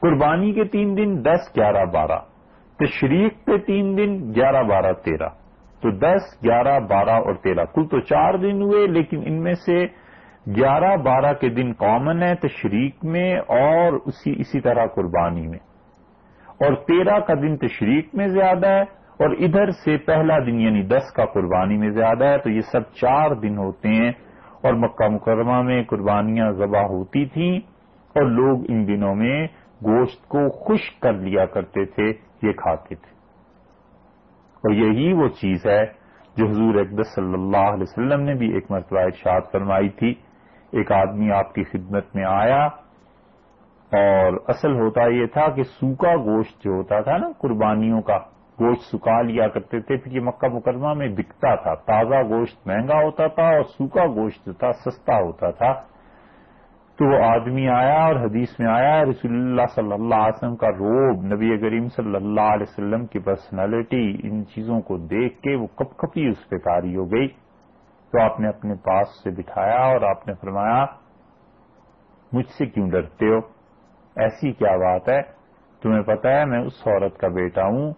قربانی کے تین دن، دس، گیارہ، بارہ۔ تشریق پہ تین دن، گیارہ، بارہ، تیرہ۔ تو دس، گیارہ، بارہ اور تیرہ۔ کل تو چار دن ہوئے، لیکن ان میں سے گیارہ، بارہ کے دن کامن ہے تشریق میں اور اسی اسی طرح قربانی میں۔ اور تیرہ کا دن تشریق میں زیادہ ہے اور ادھر سے پہلا دن یعنی دس کا قربانی میں زیادہ ہے، تو یہ سب چار دن ہوتے ہیں۔ اور مکہ مکرمہ میں قربانیاں ذبح ہوتی تھیں اور لوگ ان دنوں میں گوشت کو خشک کر لیا کرتے تھے، یہ کھاتے تھے۔ اور یہی وہ چیز ہے جو حضور اقدس صلی اللہ علیہ وسلم نے بھی ایک مرتبہ ارشاد فرمائی تھی۔ ایک آدمی آپ کی خدمت میں آیا اور اصل ہوتا یہ تھا کہ سوکھا گوشت جو ہوتا تھا نا، قربانیوں کا، گوشت سکھا لیا کرتے تھے۔ پھر یہ مکہ مکرمہ میں بکتا تھا۔ تازہ گوشت مہنگا ہوتا تھا اور سوکھا گوشت جو تھا سستا ہوتا تھا۔ تو وہ آدمی آیا اور حدیث میں آیا رسول اللہ صلی اللہ علیہ وسلم کا روب، نبی کریم صلی اللہ علیہ وسلم کی پرسنالٹی ان چیزوں کو دیکھ کے وہ کپ کپی اس پہ تاری ہو گئی۔ تو آپ نے اپنے پاس سے بٹھایا اور آپ نے فرمایا، مجھ سے کیوں ڈرتے ہو؟ ایسی کیا بات ہے؟ تمہیں پتا ہے، میں اس عورت کا بیٹا ہوں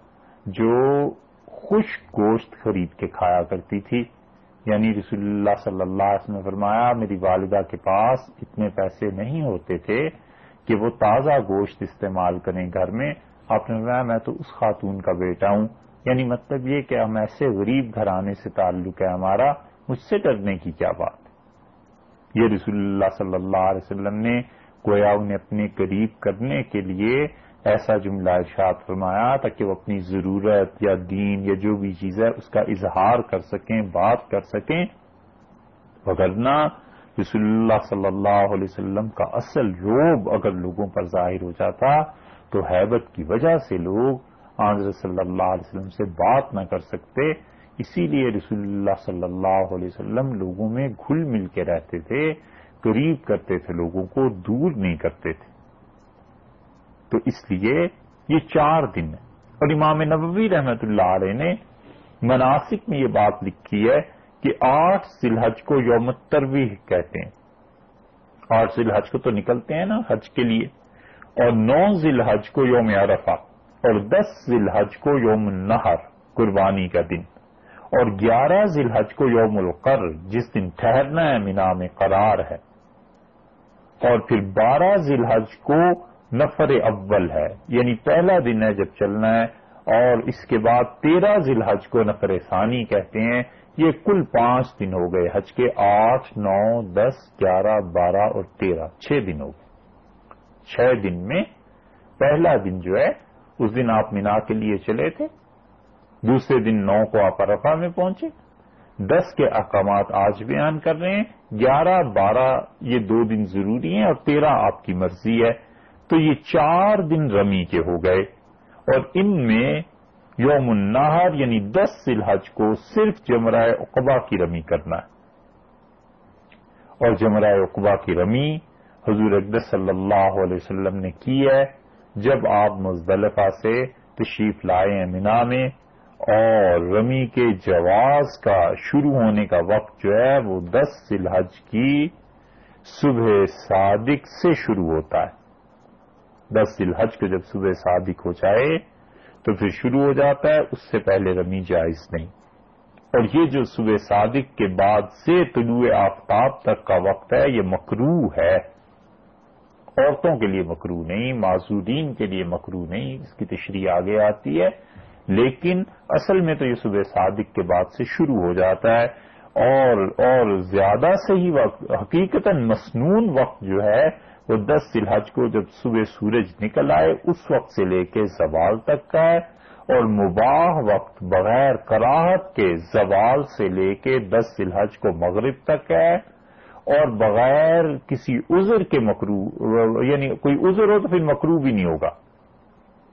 جو خشک گوشت خرید کے کھایا کرتی تھی۔ یعنی رسول اللہ صلی اللہ علیہ وسلم نے فرمایا، میری والدہ کے پاس اتنے پیسے نہیں ہوتے تھے کہ وہ تازہ گوشت استعمال کریں گھر میں۔ آپ نے فرمایا، میں تو اس خاتون کا بیٹا ہوں۔ یعنی مطلب یہ کہ ہم ایسے غریب گھرانے سے تعلق ہے ہمارا، مجھ سے ڈرنے کی کیا بات یہ رسول اللہ صلی اللہ علیہ وسلم نے گویا انہیں اپنے قریب کرنے کے لیے ایسا جملہ ارشاد فرمایا تاکہ وہ اپنی ضرورت یا دین یا جو بھی چیز ہے اس کا اظہار کر سکیں، بات کر سکیں۔ وغیرہ رسول اللہ صلی اللہ علیہ وسلم کا اصل روب اگر لوگوں پر ظاہر ہو جاتا تو حیبت کی وجہ سے لوگ آنظر صلی اللہ علیہ وسلم سے بات نہ کر سکتے۔ اسی لیے رسول اللہ صلی اللہ علیہ وسلم لوگوں میں گھل مل کے رہتے تھے، قریب کرتے تھے لوگوں کو، دور نہیں کرتے تھے۔ تو اس لیے یہ چار دن ہے اور امام نبوی رحمت اللہ علیہ نے مناسک میں یہ بات لکھی ہے کہ آٹھ ذلحج کو یوم ترویح کہتے ہیں۔ آٹھ ذلحج کو تو نکلتے ہیں نا حج کے لیے۔ اور نو ذلحج کو یوم عرفہ۔ اور دس ذلحج کو یوم نہر قربانی کا دن۔ اور گیارہ ذلحج کو یوم القر، جس دن ٹھہرنا ہے، مینا میں قرار ہے۔ اور پھر بارہ ذلحج کو نفر اول ہے۔ یعنی پہلا دن ہے جب چلنا ہے اور اس کے بعد تیرہ ذلحج کو نفر ثانی کہتے ہیں۔ یہ کل پانچ دن ہو گئے، حج کے آٹھ، نو، دس، گیارہ، بارہ اور تیرہ، چھ دن ہو گئے۔ چھ دن میں پہلا دن جو ہے، اس دن آپ مینا کے لیے چلے تھے۔ دوسرے دن نو کو آپ ارفا میں پہنچے۔ دس کے احکامات آج بیان کر رہے ہیں۔ گیارہ، بارہ، یہ دو دن ضروری ہیں اور تیرہ آپ کی مرضی ہے۔ تو یہ چار دن رمی کے ہو گئے اور ان میں یوم النہر یعنی دس سلحج کو صرف جمرائے اقبا کی رمی کرنا ہے۔ اور جمرائے اقبا کی رمی حضور اقدس صلی اللہ علیہ وسلم نے کی ہے جب آپ مزدلفہ سے تشریف لائے ہیں مینا میں اور رمی کے جواز کا شروع ہونے کا وقت جو ہے وہ دس سلحج کی صبح صادق سے شروع ہوتا ہے۔ دس ذلحج کو جب صبح صادق ہو جائے تو پھر شروع ہو جاتا ہے، اس سے پہلے رمی جائز نہیں۔ اور یہ جو صبح صادق کے بعد سے طلوع آفتاب تک کا وقت ہے، یہ مکرو ہے۔ عورتوں کے لیے مکرو نہیں، معذورین کے لیے مکرو نہیں، اس کی تشریح آگے آتی ہے۔ لیکن اصل میں تو یہ صبح صادق کے بعد سے شروع ہو جاتا ہے۔ اور اور زیادہ صحیح وقت حقیقت مصنون وقت جو ہے وہ دس سلحج کو جب صبح سورج نکل آئے، اس وقت سے لے کے زوال تک کا ہے۔ اور مباح وقت بغیر کراہت کے زوال سے لے کے دس سلحج کو مغرب تک ہے۔ اور بغیر کسی عذر کے مکرو یعنی کوئی عذر ہو تو پھر مکرو بھی نہیں ہوگا۔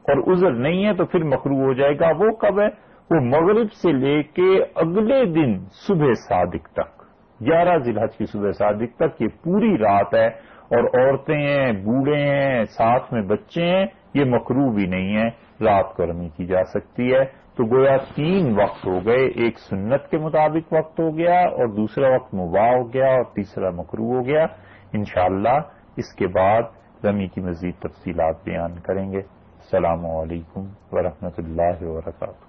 اور عذر نہیں ہے تو پھر مکرو ہو جائے گا۔ وہ کب ہے؟ وہ مغرب سے لے کے اگلے دن صبح صادق تک۔ گیارہ ذلحج کی صبح صادق تک یہ پوری رات ہے۔ اور عورتیں ہیں، بوڑھے ہیں، ساتھ میں بچے ہیں، یہ مکرو بھی نہیں ہے، رات کو رمی کی جا سکتی ہے۔ تو گویا تین وقت ہو گئے، ایک سنت کے مطابق وقت ہو گیا اور دوسرا وقت مباح ہو گیا اور تیسرا مکرو ہو گیا۔ انشاءاللہ اس کے بعد رمی کی مزید تفصیلات بیان کریں گے۔ السلام علیکم ورحمۃ اللہ وبرکاتہ۔